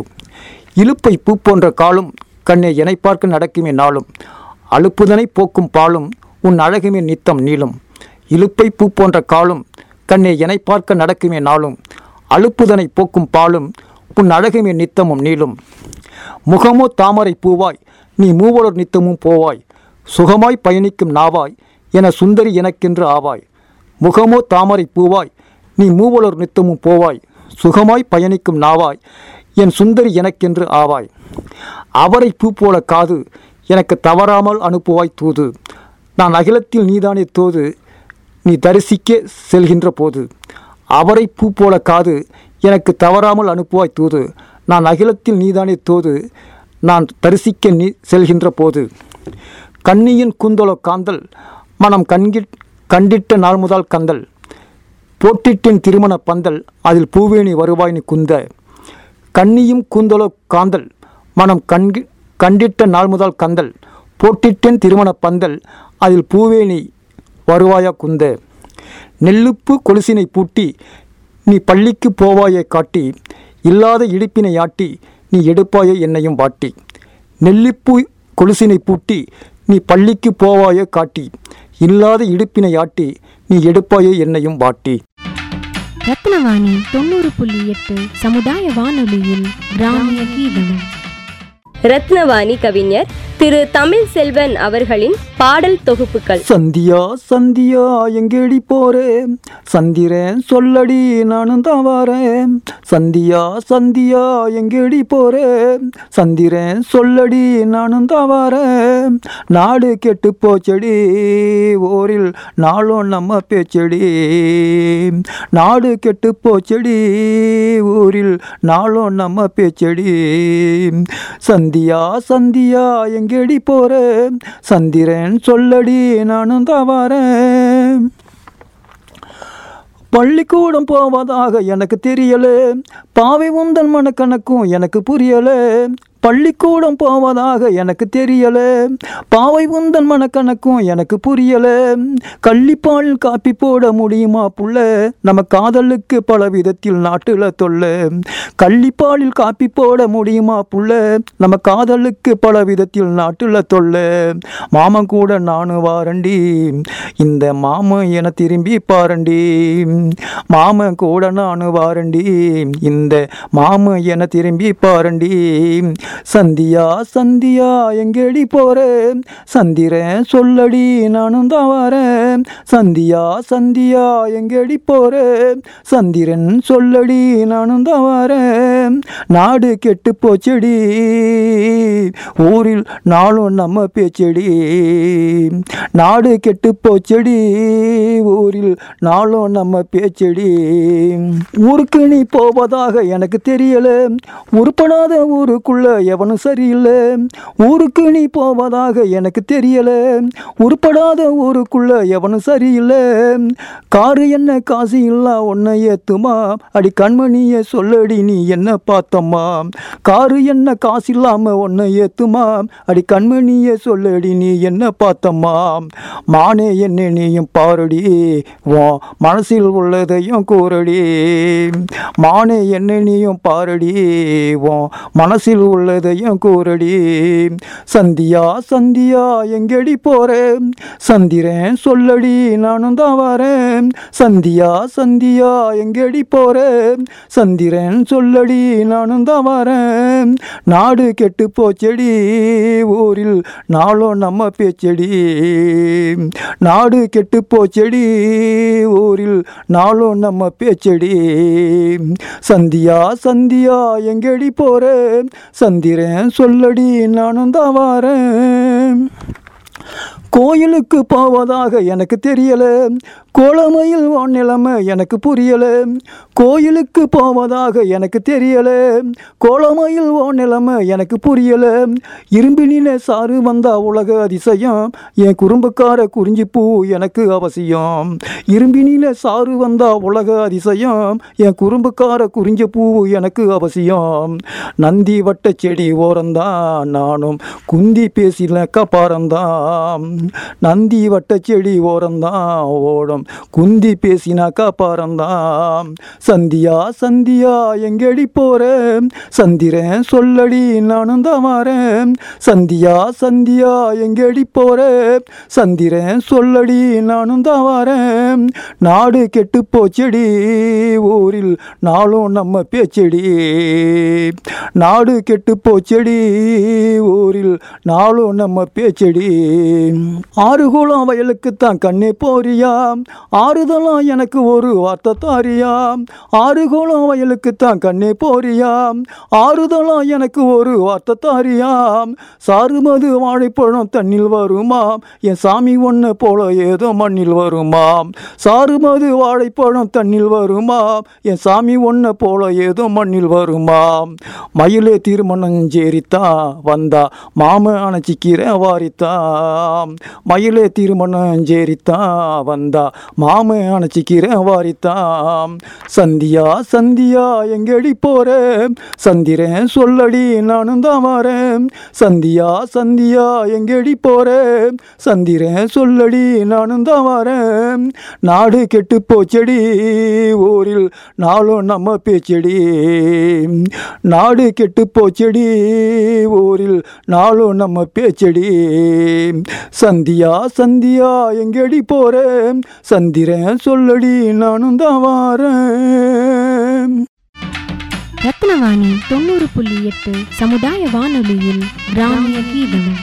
இழுப்பை பூ போன்ற காலும் கண்ணே எனை பார்க்க நடக்குமே நாளும். அழுப்புதனை போக்கும் பாலும் உன் அழகுமே நித்தம் நீளும். இழுப்பை பூ போன்ற காலும் கண்ணே எனை பார்க்க நடக்குமே நாளும். அலுப்புதனை போக்கும் பாலும் உன் அழகுமே நித்தமும் நீளும். முகமோ தாமரை பூவாய் நீ மூவலூர் நித்தமும் போவாய். சுகமாய் பயணிக்கும் நாவாய் என சுந்தரி எனக்கென்று ஆவாய். முகமோ தாமரை பூவாய் நீ மூவலூர் நித்தமும் போவாய். சுகமாய் பயணிக்கும் நாவாய் என் சுந்தரி எனக்கென்று ஆவாய். அவரை பூ போல காது எனக்கு தவறாமல் அனுப்புவாய் தூது. நான் அகிலத்தில் நீதானே தோது நீ தரிசிக்க செல்கின்ற போது அவரை பூ போல காது எனக்கு தவறாமல் அனுப்புவாய் தூது. நான் அகிலத்தில் நீதானே தோது. நான் தரிசிக்க நீ செல்கின்ற போது கண்ணியின் கூந்தலோ காந்தல் மனம் கண்கி கண்டிட்ட நாள் முதல் கந்தல் போட்டிட்டின் திருமண பந்தல் அதில் பூவேணி வருவாய் நீ குந்த. கண்ணியும் கூந்தலோ காந்தல் மனம் கண்கி கண்டிட்ட நாள் முதல் கந்தல் போட்டிட்டின் திருமண பந்தல் அதில் பூவேணி வருவாயா குந்தே? நெல்லுப்பு கொலுசினை பூட்டி நீ பள்ளிக்கு போவாயை காட்டி இல்லாத இடுப்பினை ஆட்டி நீ எடுப்பாயை என்னையும் வாட்டி. நெல்லிப்பு கொலுசினை பூட்டி நீ பள்ளிக்கு போவாயை காட்டி இல்லாத இடுப்பினை ஆட்டி நீ எடுப்பாயை என்னையும் வாட்டி. ரத்னவாணி தொண்ணூறு புள்ளி எட்டு சமுதாய வானொலியில் கிராமிய கீதம். ரத்னவாணி கவிஞர் திரு தமிழ் செல்வன் அவர்களின் பாடல் தொகுப்புகள். சந்தியா சந்தியா எங்கேடி போறே? சந்திரன் சொல்லடி நானும் தான் வரேன். சந்தியா சந்தியா எங்கேடி போறே? சந்திரன் சொல்லடி நானும் தான் வரேன். நாடு கெட்டு போச்சடி ஓரில் நாளும் நம்ம பேச்சடி. நாடு கெட்டு போச்சடி ஊரில் நாளும் நம்ம பேச்சடி. சந்தியா சந்தியா எங்கேடி போற? சந்திரன் சொல்லடி நானும் தான் வரேன். பள்ளிக்கூடம் போவதாக எனக்கு தெரியல. பாவை உந்தன் மனக்கணக்கும் எனக்கு புரியல. பள்ளிக்கூடம் போவதாக எனக்கு தெரியல. பாவை உந்தன் மனக்கணக்கும் எனக்கு புரியல. கள்ளிப்பால் காப்பி போட முடியுமா புள்ள? நம்ம காதலுக்கு பல விதத்தில் நாட்டுல தொல்ல. கள்ளிப்பாலில் காப்பி போட முடியுமா புள்ள? நம்ம காதலுக்கு பல விதத்தில் நாட்டுல தொல்ல. மாமன் கூட நானும் வாரண்டி. இந்த மாமன் என திரும்பி பாரண்டி. மாமன் கூட நானும் வாரண்டி. இந்த மாமன் என திரும்பி பாரண்டி. சந்தியா சந்தியா எங்கேடி போற? சந்திரன் சொல்லடி நானும் தான் வரேன். சந்தியா சந்தியா எங்கேடி போற? சந்திரன் சொல்லடி நானும் தான் வரேன். நாடு கெட்டு போச்சடி. ஊரில் நாளும் நம்ம பேச்சடி. நாடு கெட்டு போச்சடி. ஊரில் நாளும் நம்ம பேச்சடி. ஊருக்கு நீ போவதாக எனக்கு தெரியல. உருப்படாத ஊருக்குள்ள எவனும் சரியில்லை. ஊருக்கு நீ போவதாக எனக்கு தெரியல. உருப்படாத ஊருக்குள்ள எவனும் சரியில்லை. காரு என்ன காசு இல்லா உன்னை ஏத்துமா? அடி கண்மணிய சொல்லடி நீ என்ன பார்த்தம்மா? காரு என்ன காசு இல்லாம உன்னை ஏத்துமா? அடி கண்மணியை சொல்லடி நீ என்ன பார்த்தம்மா? மானே என்ன நீயும் பாரடி. வா மனசில் உள்ளதையும் கூறடி. மானே என்ன நீயும் பாரடி. வா மனசில் உள்ளதையும் கூறடி. சந்தியா சந்தியா எங்கடி போறேன் சந்திரன் சொல்லடி நானும் தான் வரேன். சந்தியா சந்தியா எங்கடி போறேன் சந்திரன் சொல்லடி நானும் தான் வரேன். நாடு கெட்டு போச்செடி ஊரில் நாளும் நம்ம பேச்செடி. நாடு கெட்டு போச்செடி ஊரில் நாளும் நம்ம பேச்செடி. சந்தியா சந்தியா எங்கடி போறேன் வந்திரேன் சொல்லடி நானும் தான் வாரேன். கோயிலுக்கு போவதாக எனக்கு தெரியல. கோலமையில் உன் நிலைமை எனக்கு புரியல. கோயிலுக்கு போவதாக எனக்கு தெரியல. கோலமையில் உன் நிலைமை எனக்கு புரியல. இரும்பினில சாறு வந்தா உலக அதிசயம் என் குறும்புக்கார குறிஞ்சி பூ எனக்கு அவசியம். இரும்பினில சாறு வந்தா உலக அதிசயம் என் குறும்புக்கார குறிஞ்சிப்பூ எனக்கு அவசியம். நந்தி வட்ட செடி ஓரந்தான் நானும் குந்தி பேசினக்க பாரந்தான் நந்தி வட்ட செடி ஓரந்தான் ஓடும். குந்தி பேசினாக்கா பாரந்தான் சந்தியா சந்தியா எங்கடி போறேன் சந்திரன் சொல்லடி நானும் தான் வரேன். சந்தியா சந்தியா எங்கடி போறேன் சந்திரன் சொல்லடி நானும் தான் வரேன். நாடு கெட்டு போச்செடி ஊரில் நாளும் நம்ம பேச்செடி. நாடு கெட்டு போச்செடி ஊரில் நாளும் நம்ம பேச்செடி. ஆறு வயலுக்குத்தான் கண்ணே போறியாம் ஆறுதலாம் எனக்கு ஒரு வார்த்தை தாரியாம் ஆறு குளம் வயலுக்குத்தான் கண்ணே போறியாம் ஆறுதலாம் எனக்கு ஒரு வார்த்தை தாரியாம் சாறுமது வாழைப்பழம் தண்ணில் வருமாம் என் சாமி ஒன்று போல ஏதோ மண்ணில் வருமாம் சாறுமது வாழைப்பழம் தண்ணில் வருமாம் என் சாமி ஒன்று போல ஏதோ மண்ணில் வருமாம் மயிலே திருமணம் சேரித்தான் வந்தா மாம அணைச்சிக்கிற வாரித்தான் மயிலே திருமணம் சேரித்தான் வந்தா மாம அணைச்சிக்கிறேன் வாரித்தான் சந்தியா சந்தியா எங்கடி போறேன் சந்திரன் சொல்லடி நானும் தான் வரேன். சந்தியா சந்தியா எங்கடி போறேன் சந்திரன் சொல்லடி நானும் தான் வரேன். நாடு கெட்டு போச்சடி ஊரில் நாளும் நம்ம பேச்செடி. நாடு கெட்டு போச்சடி ஊரில் நாளும் நம்ம பேச்செடி. சந்தியா சந்தியா எங்கடி போறேன் சந்திரன் சொல்லடி நானும் தான் வாரேன். ரத்னவாணி தொண்ணூறு புள்ளி எட்டு சமுதாய வானொலியில் கிராமிய கீதம்.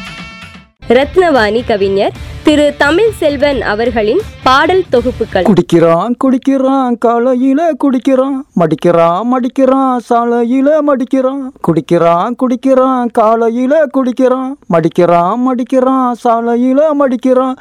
ரத்னவாணி கவிஞர் திரு தமிழ் செல்வன் அவர்களின் பாடல் தொகுப்புகள். குடிக்கிறான் குடிக்கிறான் காலையில குடிக்கிறான். மடிக்கிறான் மடிக்கிறான் சாலையில மடிக்கிறான். குடிக்கிறான் குடிக்கிறான் காலையில குடிக்கிறான். மடிக்கிறான் மடிக்கிறான் சாலையில மடிக்கிறான்.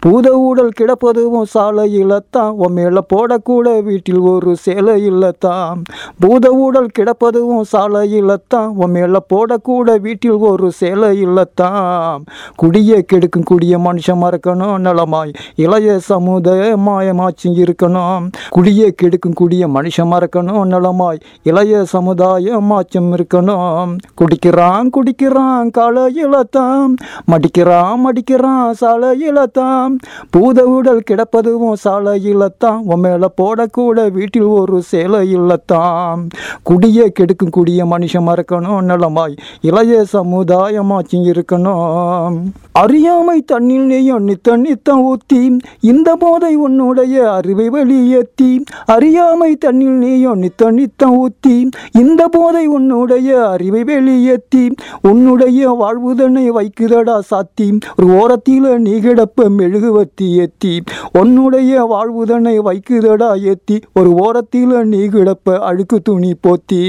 பூத ஊடல் கிடப்பதுவும் சாலையில தான். உன் போடக்கூட வீட்டில் ஒரு சேலை இல்லத்தான் பூத ஊடல் கிடப்பதுவும் சாலையில தான். உன் போடக்கூட வீட்டில் ஒரு சேலை இல்லத்தான் குடிய கெடுக்கும் குடிய மனுஷன் மறக்கணும் நலமாய். இளைய சமுதாயமாயமாச்சு இருக்கணும். குடிய கெடுக்கும் குடிய மனுஷன் மறக்கணும் நலமாய். இளைய சமுதாயம் மாச்சம் இருக்கணும். குடிக்கிறான் குடிக்கிறான் காலையில இளத்தாம் மடிக்கிறான் மடிக்கிறான் சாலை இழத்தாம் பூத உடல் கிடப்பதுவும் சாலையில தான். உன் மேலே போடக்கூட வீட்டில் ஒரு சேலை இல்லத்தாம் குடிய கெடுக்கும் குடிய மனுஷன் மறக்கணும் நலமாய். இளைய சமுதாயமாச்சும் இருக்கணும். அறியாமை தண்ணில் எண்ணி நித்த நித்தம் ஊத்தி இந்த போதை உன்னுடைய அறிவை வெளியேத்தி அறியாமை தண்ணில் நீயும் நித்த நித்தம் ஊத்தி இந்த போதை உன்னுடைய அறிவை வெளியேத்தி உன்னுடைய வாழ்வுதனை வைக்குதடா சாத்தி ஒரு ஓரத்தில் நீ கிடப்ப மெழுகுவத்தி ஏத்தி உன்னுடைய வாழ்வுதனை வைக்குதடா ஏத்தி ஒரு ஓரத்தில் நீ கிடப்ப அழுக்கு துணி போத்தி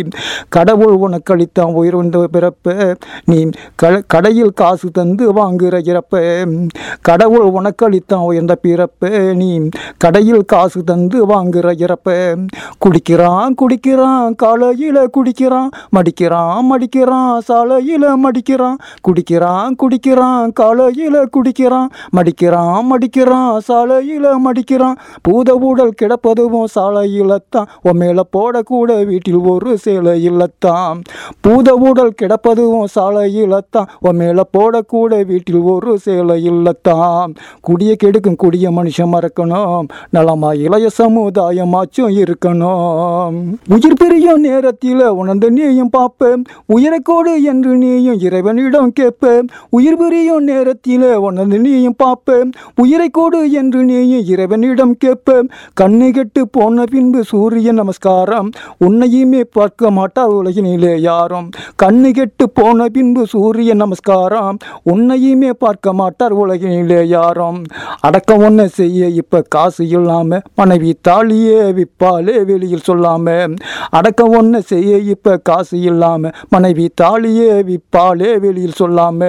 கடவுள் உனக்கு அளித்தான் பிறப்ப நீ க கடையில் காசு தந்து வாங்குற இறப்ப கடவுள் உனக்களித்தான் உயர்ந்த பிறப்பு நீ கடையில் காசு தந்து வாங்குற இறப்ப. குடிக்கிறான் குடிக்கிறான் காலையில் குடிக்கிறான் மடிக்கிறான் மடிக்கிறான் சாலையில் மடிக்கிறான். குடிக்கிறான் குடிக்கிறான் காலையில் குடிக்கிறான் மடிக்கிறான் மடிக்கிறான் சாலையில் மடிக்கிறான். பூத ஊடல் கிடப்பதுவும் சாலையில் தான் உன் மேலே போடக்கூட வீட்டில் ஒரு சேலையில் தான் பூத ஊடல் கிடப்பதுவும் சாலையில் தான் உன் மேலே போடக்கூட வீட்டில் ஒரு சேலையில் தான் குடிய கெடுக்கும் குடிய மனுஷன் மறக்கணும். நலமா இளைய சமுதாயமாச்சும் இருக்கணும். உயிர் பிரியும் நேரத்தில் உணர்ந்து நீயும் பார்ப்பேன் உயிரைக்கோடு என்று நீயும் இறைவனிடம் கேட்பேன் உயிர் பிரியும் நேரத்தில் உணர்ந்து நீயும் பார்ப்பேன் உயிரைக்கோடு என்று நீயும் இறைவனிடம் கேட்பேன் கண்ணு கெட்டு போன பின்பு சூரிய நமஸ்காரம். உன்னையுமே பார்க்க மாட்டார் உலகினிலே யாரும். கண்ணு கெட்டு போன பின்பு சூரிய நமஸ்காரம். உன்னையுமே பார்க்க மாட்டார் உலகினிலே யாரும் அடக்கம் ஒன்று செய்ய இப்போ காசு இல்லாமல் மனைவி தாலியே விப்பாலே வெளியில் சொல்லாம. அடக்கம் ஒன்று செய்ய இப்போ காசு இல்லாமல் மனைவி தாலியே விப்பாலே வெளியில் சொல்லாம.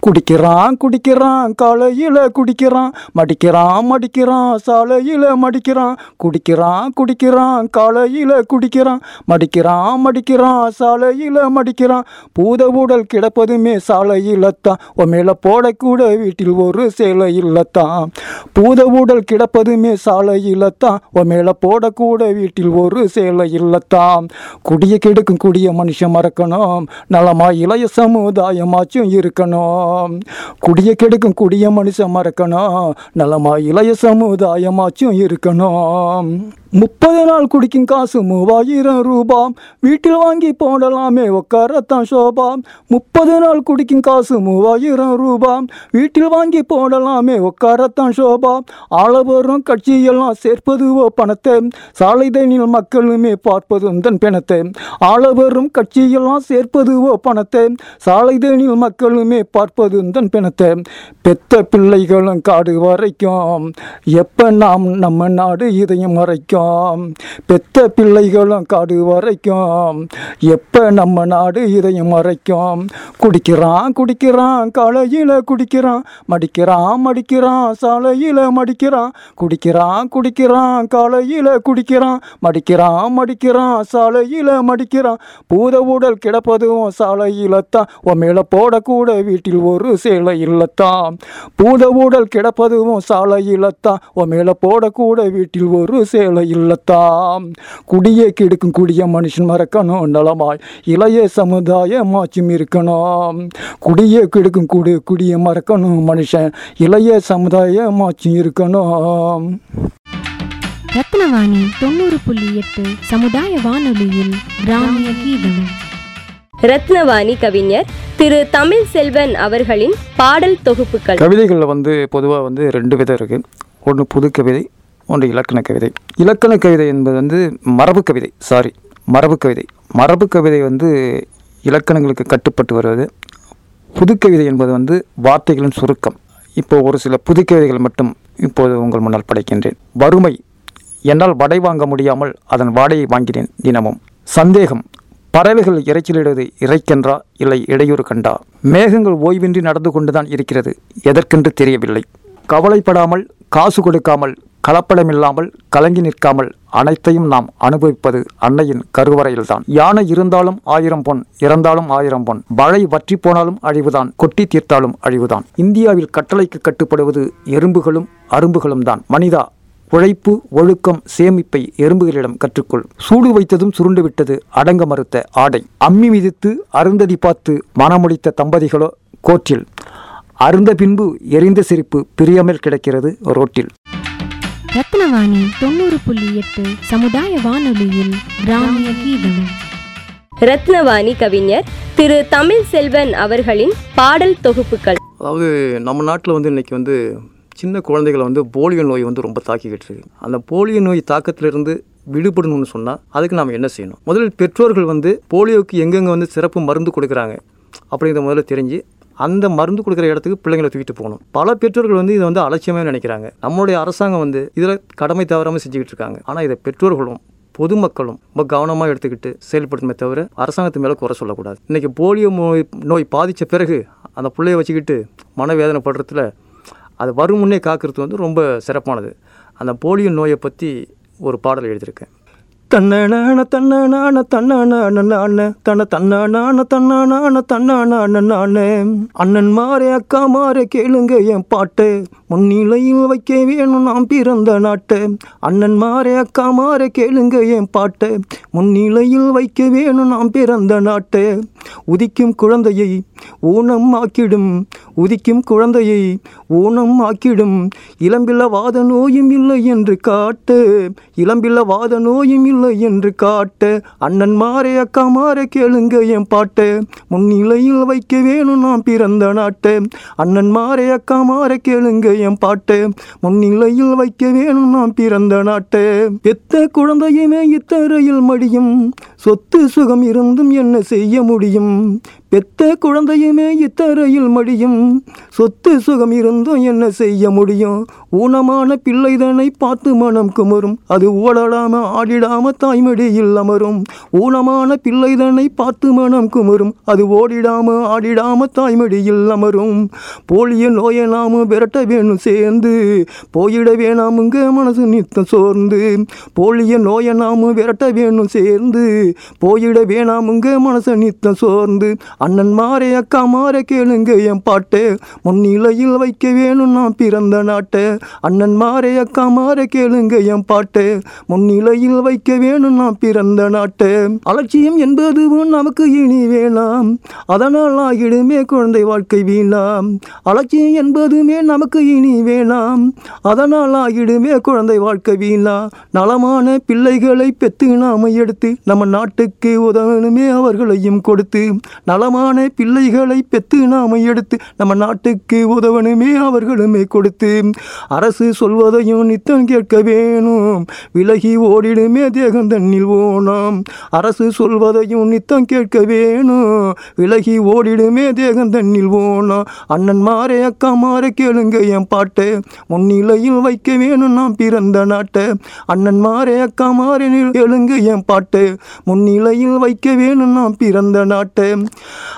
குடிக்கிறான் குடிக்கிறான் காலையில் குடிக்கிறான் மடிக்கிறான் மடிக்கிறான் சாலையில் மடிக்கிறான். குடிக்கிறான் குடிக்கிறான் காலையில் குடிக்கிறான் மடிக்கிறான் மடிக்கிறான் சாலையில் மடிக்கிறான். பூத ஊடல் கிடப்பதுமே சாலையில் தான் உன் மேலே போடக்கூட வீட்டில் ஒரு சேலையில்லத்தான். பூத உடல் கிடப்பதுமே சாலையில் உன் மேலே போடக்கூட வீட்டில் ஒரு சேலையில்லத்தான். குடிய கெடுக்கும் குடிய மனுஷன் மறக்கணும். நலமா இளைய சமுதாயமாச்சும் இருக்கணும். குடிய கெடுக்கும் குடிய மனுஷன் மறக்கணும். நலமா இளைய சமுதாயமாச்சும் இருக்கணும். முப்பது நாள் குடிக்கும் காசு மூவாயிரம் ரூபாய் வீட்டில் வாங்கி போடலாமே உட்காரத்தான் சோபா முப்பது நாள் குடிக்கும் காசு மூவாயிரம் ரூபாய் வீட்டில் வாங்கி போடலாமே உட்காரத்தான் சோபா. ஆளவரும் கட்சியெல்லாம் சேர்ப்பதுவோ பணத்தை சாலைதனில் மக்களுமே பார்ப்பதும் தன் பிணத்தை. ஆளவரும் கட்சியெல்லாம் சேர்ப்பதுவோ பணத்தை சாலைதனில் மக்களுமே பார்ப்பதும் தன் பிணத்தை. பெத்த பிள்ளைகளும் காடு வரைக்கும் எப்போ நாம் நம்ம நாடு இதயம் வரைக்கும் பெத்த பிள்ளைகளும் காடு வரைக்கும் எப்போ நம்ம நாடு இதயம் வரைக்கும் குடிக்கிறான் குடிக்கிறான் காலையில் குடிக்கிறான் மடிக்கிறான். மடிக்கிறான் சாலையில் மடிக்கிறான். குடிக்கிறான் குடிக்கிறான் காலையில் குடிக்கிறான். மடிக்கிறான் மடிக்கிறான் சாலையில் மடிக்கிறான். பூத உடல் கிடப்பதும் சாலையில் தான் உன் மேலே போடக்கூட வீட்டில் ஒரு சேலை இல்லத்தான். பூத உடல் கிடப்பதும் சாலையில் தான் உன் மேலே போடக்கூட வீட்டில் ஒரு சேலை இல்லத்தான். குடியே கெடுக்கும் குடிய மனுஷன் மறக்கணும் நலமாய். இளைய சமுதாயமாச்சும் இருக்கணும். குடியே கெடுக்கும் குடி குடியை மறக்கணும் மனுஷன். இளைய சமுதாயமாச்சும் இருக்கணும். ரத்னவாணி தொண்ணூறு புள்ளி எட்டு சமுதாய வானொலியில் கிராமிய கீதம். ரத்னவாணி கவிஞர் திரு தமிழ் செல்வன் அவர்களின் பாடல் தொகுப்புகள். கவிதைகளில் வந்து பொதுவாக வந்து ரெண்டு விதம் இருக்குது ஒன்று புது கவிதை ஒன்று இலக்கண கவிதை. இலக்கண கவிதை என்பது வந்து மரபு கவிதை சாரி மரபு கவிதை. மரபு கவிதை வந்து இலக்கணங்களுக்கு கட்டுப்பட்டு வருவது. புது கவிதை என்பது வந்து வார்த்தைகளின் சுருக்கம். இப்போ ஒரு சில புதுக்கவிதைகள் மட்டும் இப்போது உங்கள் முன்னால் படைக்கின்றேன். வறுமை. என்னால் வடை வாங்க முடியாமல் அதன் வாடையை வாங்கினேன் தினமும். சந்தேகம். பறவைகள் இறைச்சலிடுவது இறைக்கென்றா இல்லை இடையூறு கண்டா? மேகங்கள் ஓய்வின்றி நடந்து கொண்டுதான் இருக்கிறது. எதற்கென்று தெரியவில்லை. கவலைப்படாமல் காசு கொடுக்காமல் கலப்படமில்லாமல் கலங்கி நிற்காமல் அனைத்தையும் நாம் அனுபவிப்பது அன்னையின் கருவறையில்தான். யானை இருந்தாலும் ஆயிரம் பொன் இறந்தாலும் ஆயிரம் பொன். மழை வற்றி போனாலும் அழிவுதான் கொட்டி தீர்த்தாலும் அழிவுதான். இந்தியாவில் கட்டளைக்கு கட்டுப்படுவது எறும்புகளும் அரும்புகளும் தான். மனிதா உழைப்பு ஒழுக்கம் சேமிப்பை எறும்புகளிடம் கற்றுக்கொள். சூடு வைத்ததும் சுருண்டு விட்டது அடங்க மறுத்த ஆடை. அம்மி மிதித்து அருந்ததி பார்த்து மனமுடித்த தம்பதிகளோ கோற்றில். அருந்த பின்பு எரிந்த சிரிப்பு பிரியாமல் கிடைக்கிறது ரோட்டில். ரத்னவாணி தொண்ணூறு புள்ளி எட்டு சமுதாய வானொலியில் கிராமிய கீதம். ரத்னவாணி கவிஞர் திரு தமிழ் செல்வன் அவர்களின் பாடல் தொகுப்புகள். அதாவது நம்ம நாட்டில் வந்து இன்னைக்கு வந்து சின்ன குழந்தைகளை வந்து போலியோ நோய் வந்து ரொம்ப தாக்கிக்கிட்டு இருக்கு. அந்த போலியோ நோய் தாக்கத்திலிருந்து விடுபடணும்னு சொன்னால் அதுக்கு நாம் என்ன செய்யணும்? முதலில் பெற்றோர்கள் வந்து போலியோவுக்கு எங்கெங்கே வந்து சிறப்பு மருந்து கொடுக்குறாங்க அப்படிங்கிறத முதல்ல தெரிஞ்சு அந்த மருந்து கொடுக்குற இடத்துக்கு பிள்ளைங்களை தூக்கிட்டு போகணும். பல பெற்றோர்கள் வந்து இதை வந்து அலட்சியமாக நினைக்கிறாங்க. நம்மளுடைய அரசாங்கம் வந்து இதில் கடமை தவறாமல் செஞ்சுக்கிட்டு இருக்காங்க. ஆனால் இதை பெற்றோர்களும் பொதுமக்களும் ரொம்ப கவனமாக எடுத்துக்கிட்டு செயல்படுத்துமே தவிர அரசாங்கத்து மேலே குறை சொல்லக்கூடாது. இன்றைக்கி போலியோ நோய் நோய் பாதித்த பிறகு அந்த பிள்ளைய வச்சுக்கிட்டு மனவேதனைப்படுறதுல அது வரும் முன்னே காக்கிறது வந்து ரொம்ப சிறப்பானது. அந்த போலியோ நோயை பற்றி ஒரு பாடல் எழுதியிருக்கேன். தன்னனான தன்னனான தன்னனான தன தன்னனான தன்னனான தன்னனான அண்ணன் மாறே அக்கா மாறே கேளுங்க என் பாட்டு. முன்னிலையில் வைக்க வேணும் நாம் பிறந்த நாட்டு. அண்ணன் மாறே அக்கா மாறே கேளுங்க என் பாட்டு. முன்னிலையில் வைக்க வேணும் நாம் பிறந்த நாட்டு. உதிக்கும் குழந்தையை ஊனம் ஆக்கிடும். உதிக்கும் குழந்தையை ஊனம் ஆக்கிடும். இளம்பில வாத நோயும் இல்லை என்று காட்டு. இளம்பில வாத நோயும் இல்லை என்று காட்டு. அண்ணன் மாறே அக்கா மாறே கேளுங்க என் பாட்டு. முன்னிலையில் வைக்க வேணும் நாம் பிறந்த நாட்டு. அண்ணன் மாறே அக்கா மாறே கேளுங்க என் பாட்டு. முன்னிலையில் வைக்க வேணும் நாம் பிறந்த நாட்டு. எத்த குழந்தையுமே இத்தரையில் மடியும். சொத்து சுகம் இருந்தும் என்ன செய்ய முடியும்? பெத்த குழந்தையுமே இத்தரையில் மடியும். சொத்து சுகம் இருந்தும் என்ன செய்ய முடியும்? ஊனமான பிள்ளைதனை பார்த்து மனம் குமரும் அது ஓடலாம ஆடிடாம தாய்மடியில் அமரும். ஊனமான பிள்ளைதனை பார்த்து மனம் குமரும் அது ஓடிடாம ஆடிடாம தாய்மடியில் அமரும். போலிய நோயை நாம விரட்ட வேணும் சேர்ந்து. போயிட வேணாமுங்க மனசு நித்தம் சோர்ந்து. போலிய நோயை நாம விரட்ட வேணும் சேர்ந்து. போயிட வேணாமுங்க மனசு நித்தம் சோர்ந்து. அண்ணன் மாறே அக்கா மாறே கேளுங்க என் பாட்டு. முன்னிலையில் வைக்க வேணும் நான் பிறந்த நாட்டு. அண்ணன் மாறே அக்கா மாறே கேளுங்க என் பாட்டு. முன்னிலையில் வைக்க வேணும் நான் பிறந்த நாட்டு. அலட்சியம் என்பதுவும் நமக்கு இனி வேணாம். அதனால் ஆகிடுமே குழந்தை வாழ்க்கை வீணாம். அலட்சியம் என்பதுமே நமக்கு இனி வேணாம். அதனால் ஆகிடுமே குழந்தை வாழ்க்கை வீணா நலமான பிள்ளைகளை பெற்று நாம எடுத்து நம்ம நாட்டுக்கு உதவணுமே அவர்களையும் கொடுத்து. நல நலமான பிள்ளைகளை பெற்று நாம் எடுத்து நம்ம நாட்டுக்கு உதவணுமே அவர்களுமே கொடுத்து அரசு சொல்வதையும் நித்தம் கேட்க வேணும். விலகி ஓடிடுமே தேகம் தண்ணில் ஓணம். அரசு சொல்வதையும் நித்தம் கேட்க வேணும். விலகி ஓடிடுமே தேகம் தண்ணில் ஓணம். அண்ணன் மாறே அக்கா மாறே கேளுங்க என் பாட்டு. முன்னிலையில் வைக்க வேணும் நாம் பிறந்த நாட்டை. அண்ணன் மாறே அக்கா மாறே கேளுங்க என் பாட்டு. முன்னிலையில் வைக்க வேணும் நாம் பிறந்த நாட்டை.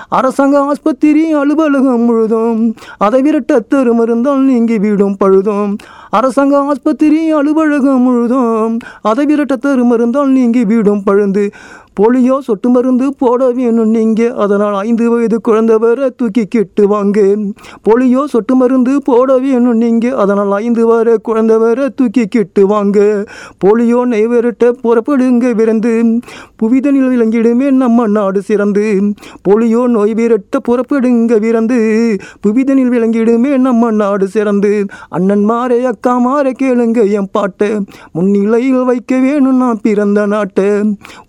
அரசாங்க ஆஸ்பத்திரி அலுவலகம் முழுதும் அதை விரட்ட தரும் மருந்தால் நீங்கி விடும் பழுதும். அரசாங்க ஆஸ்பத்திரி அலுவலகம் முழுதும் அதை விரட்ட தரும் மருந்தால் நீங்கி விடும் பழுந்து போலியோ சொட்டு மருந்து போட வேணும் நீங்கள் அதனால் ஐந்து வயது குழந்தை வர தூக்கி கிட்டு வாங்க. போலியோ சொட்டு மருந்து போட வேணும் நீங்கள் அதனால் ஐந்து வர குழந்தை வர தூக்கி கிட்டு வாங்க. போலியோ நெய்வரட்ட புறப்படுங்க விரைந்து. புவிதனில் விளங்கிடுமே நம்ம நாடு சிறந்து. போலியோ நோய் விரட்ட புறப்படுங்க விரைந்து. புவிதனில் விளங்கிடுமே நம்ம நாடு சிறந்து. அண்ணன் மாறே அக்கா மாறே கேளுங்க என் பாட்டு. முன்னிலையில் வைக்க வேணும் நான் பிறந்த நாட்டை.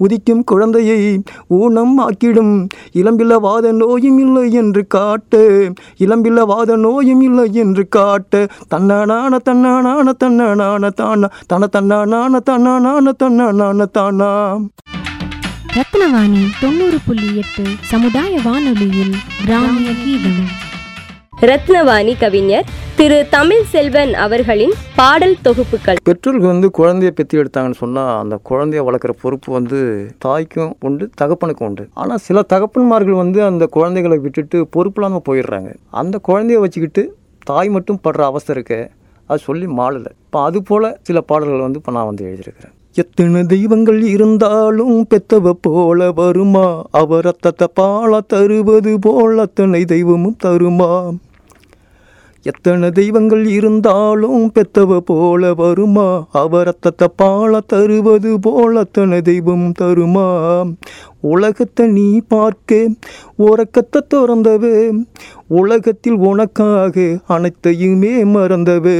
உதிக்கும் குழந்தையை ஊனம் ஆக்கிடும் இளம்பில வாத நோயும் இல்லை என்று காட்டு. இளம்பில வாத நோயும் இல்லை என்று காட்டு. தன்னானான தன்னானான தன்னானான தானா. தன தன்னானான தன்னானான தன்னானான தானா. ரத்னவாணி தொண்ணூறு புள்ளி எட்டு சமுதாய வானொலியில் கிராமிய கீதம் ரத்னவாணி கவிஞர் திரு தமிழ் செல்வன் அவர்களின் பாடல் தொகுப்புகள். பெற்றோர்கள் வந்து குழந்தைய பெற்று எடுத்தாங்கன்னு சொன்னால் அந்த குழந்தைய வளர்க்குற பொறுப்பு வந்து தாய்க்கும் உண்டு தகப்பனுக்கும் உண்டு. ஆனால் சில தகப்பன்மார்கள் வந்து அந்த குழந்தைகளை விட்டுட்டு பொறுப்பு இல்லாமல் போயிடுறாங்க. அந்த குழந்தைய வச்சுக்கிட்டு தாய் மட்டும் படுற அவஸ்தை இருக்கு அது சொல்லி மாளலை. இப்போ அது போல் சில பாடல்கள் வந்து இப்போ நான் வந்து எழுதியிருக்கிறேன். எத்தனை தெய்வங்கள் இருந்தாலும் பெத்தவ போல வருமா? அவர் ரத்தத்தை பாலா தருவது போல் அத்தனை தெய்வமும் தருமா எத்தனை தெய்வங்கள் இருந்தாலும் பெத்தவ போல வருமா? அவர் பால தருவது போல அத்தனை தெய்வம் தருமா? உலகத்தை நீ பார்க்க. உறக்கத்தை திறந்தவு உலகத்தில் உனக்காக அனைத்தையுமே மறந்தவு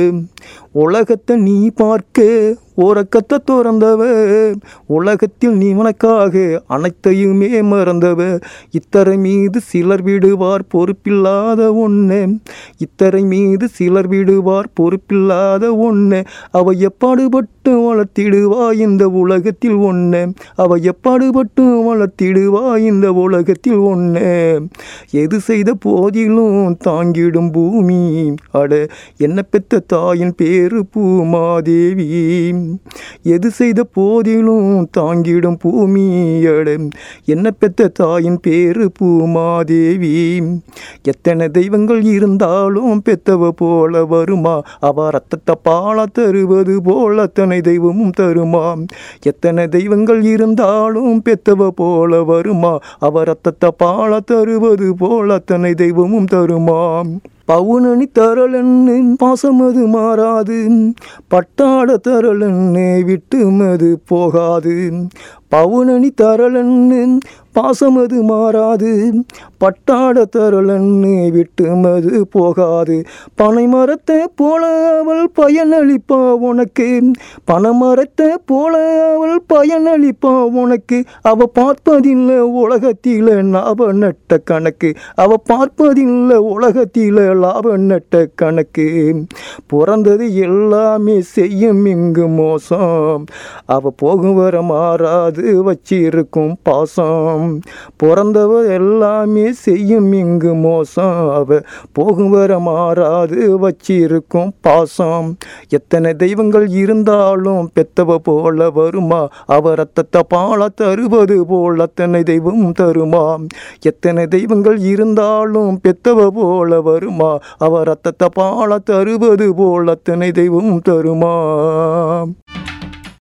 உலகத்தை நீ பார்க்க. உறக்கத்தை திறந்தவ உலகத்தில் நீ உனக்காக அனைத்தையுமே மறந்தவ இத்தரை மீது சிலர் விடுவார் பொறுப்பில்லாத ஒன்று இத்தரை மீது சிலர் விடுவார் பொறுப்பில்லாத ஒன்று அவ எப்பாடுபட்டு வளர்த்திடுவா இந்த உலகத்தில் ஒன்று அவ எப்பாடுபட்டு வளர்த்து காத்திடுவா இந்த உலகத்தில் ஒன்று எது செய்த போதிலும் தாங்கிடும் பூமி. அட என்ன பெத்த தாயின் பேரு பூமாதேவி. எது செய்த போதிலும் தாங்கிடும் பூமி. அட என்ன பெத்த தாயின் பேரு பூமாதேவி. எத்தனை தெய்வங்கள் இருந்தாலும் பெத்தவ போல வருமா? அவ ரத்தத்தை பால தருவது போல் அத்தனை தெய்வமும் தருமா? எத்தனை தெய்வங்கள் இருந்தாலும் பெத்தவ போல போல வருமா? அவர் ரத்தத்தை பாழ தருவது போல அத்தனை தெய்வமும் தருமாம் பவுனணி தரலன்னு பாசமது மாறாது. பட்டாட தரலன்னு விட்டுமது போகாது. பவுனணி தரலன்னு பாசமது மாறாது. பட்டாட விட்டு மது போகாது. பனை மரத்தை போல அவள் பயனளிப்பா உனக்கு. பனைமரத்தை போல அவள் பயனளிப்பா உனக்கு. அவ பார்ப்பதில்லை உலகத்தில் லாப நட்ட கணக்கு. அவ பார்ப்பதில்லை உலகத்தில் லாப நட்ட கணக்கு. பிறந்தது எல்லாமே செய்யும் இங்கு மோசம். அவ போகும் வர மாறாது வச்சிருக்கும் பாசம். பிறந்தவ எல்லாமே செய்யும் இங்கு மோசம். அவ போகும் வர மாறாது வச்சிருக்கும் பாசம். எத்தனை தெய்வங்கள் இருந்தாலும் பெத்தவ போல வருமா? அவ ரத்தத்தை பால தருவது போல் அத்தனை தெய்வம் தருமா? எத்தனை தெய்வங்கள் இருந்தாலும் பெத்தவ போல வருமா? அவ ரத்தத்தை பால தருவது போல் அத்தனை தெய்வம் தருமா?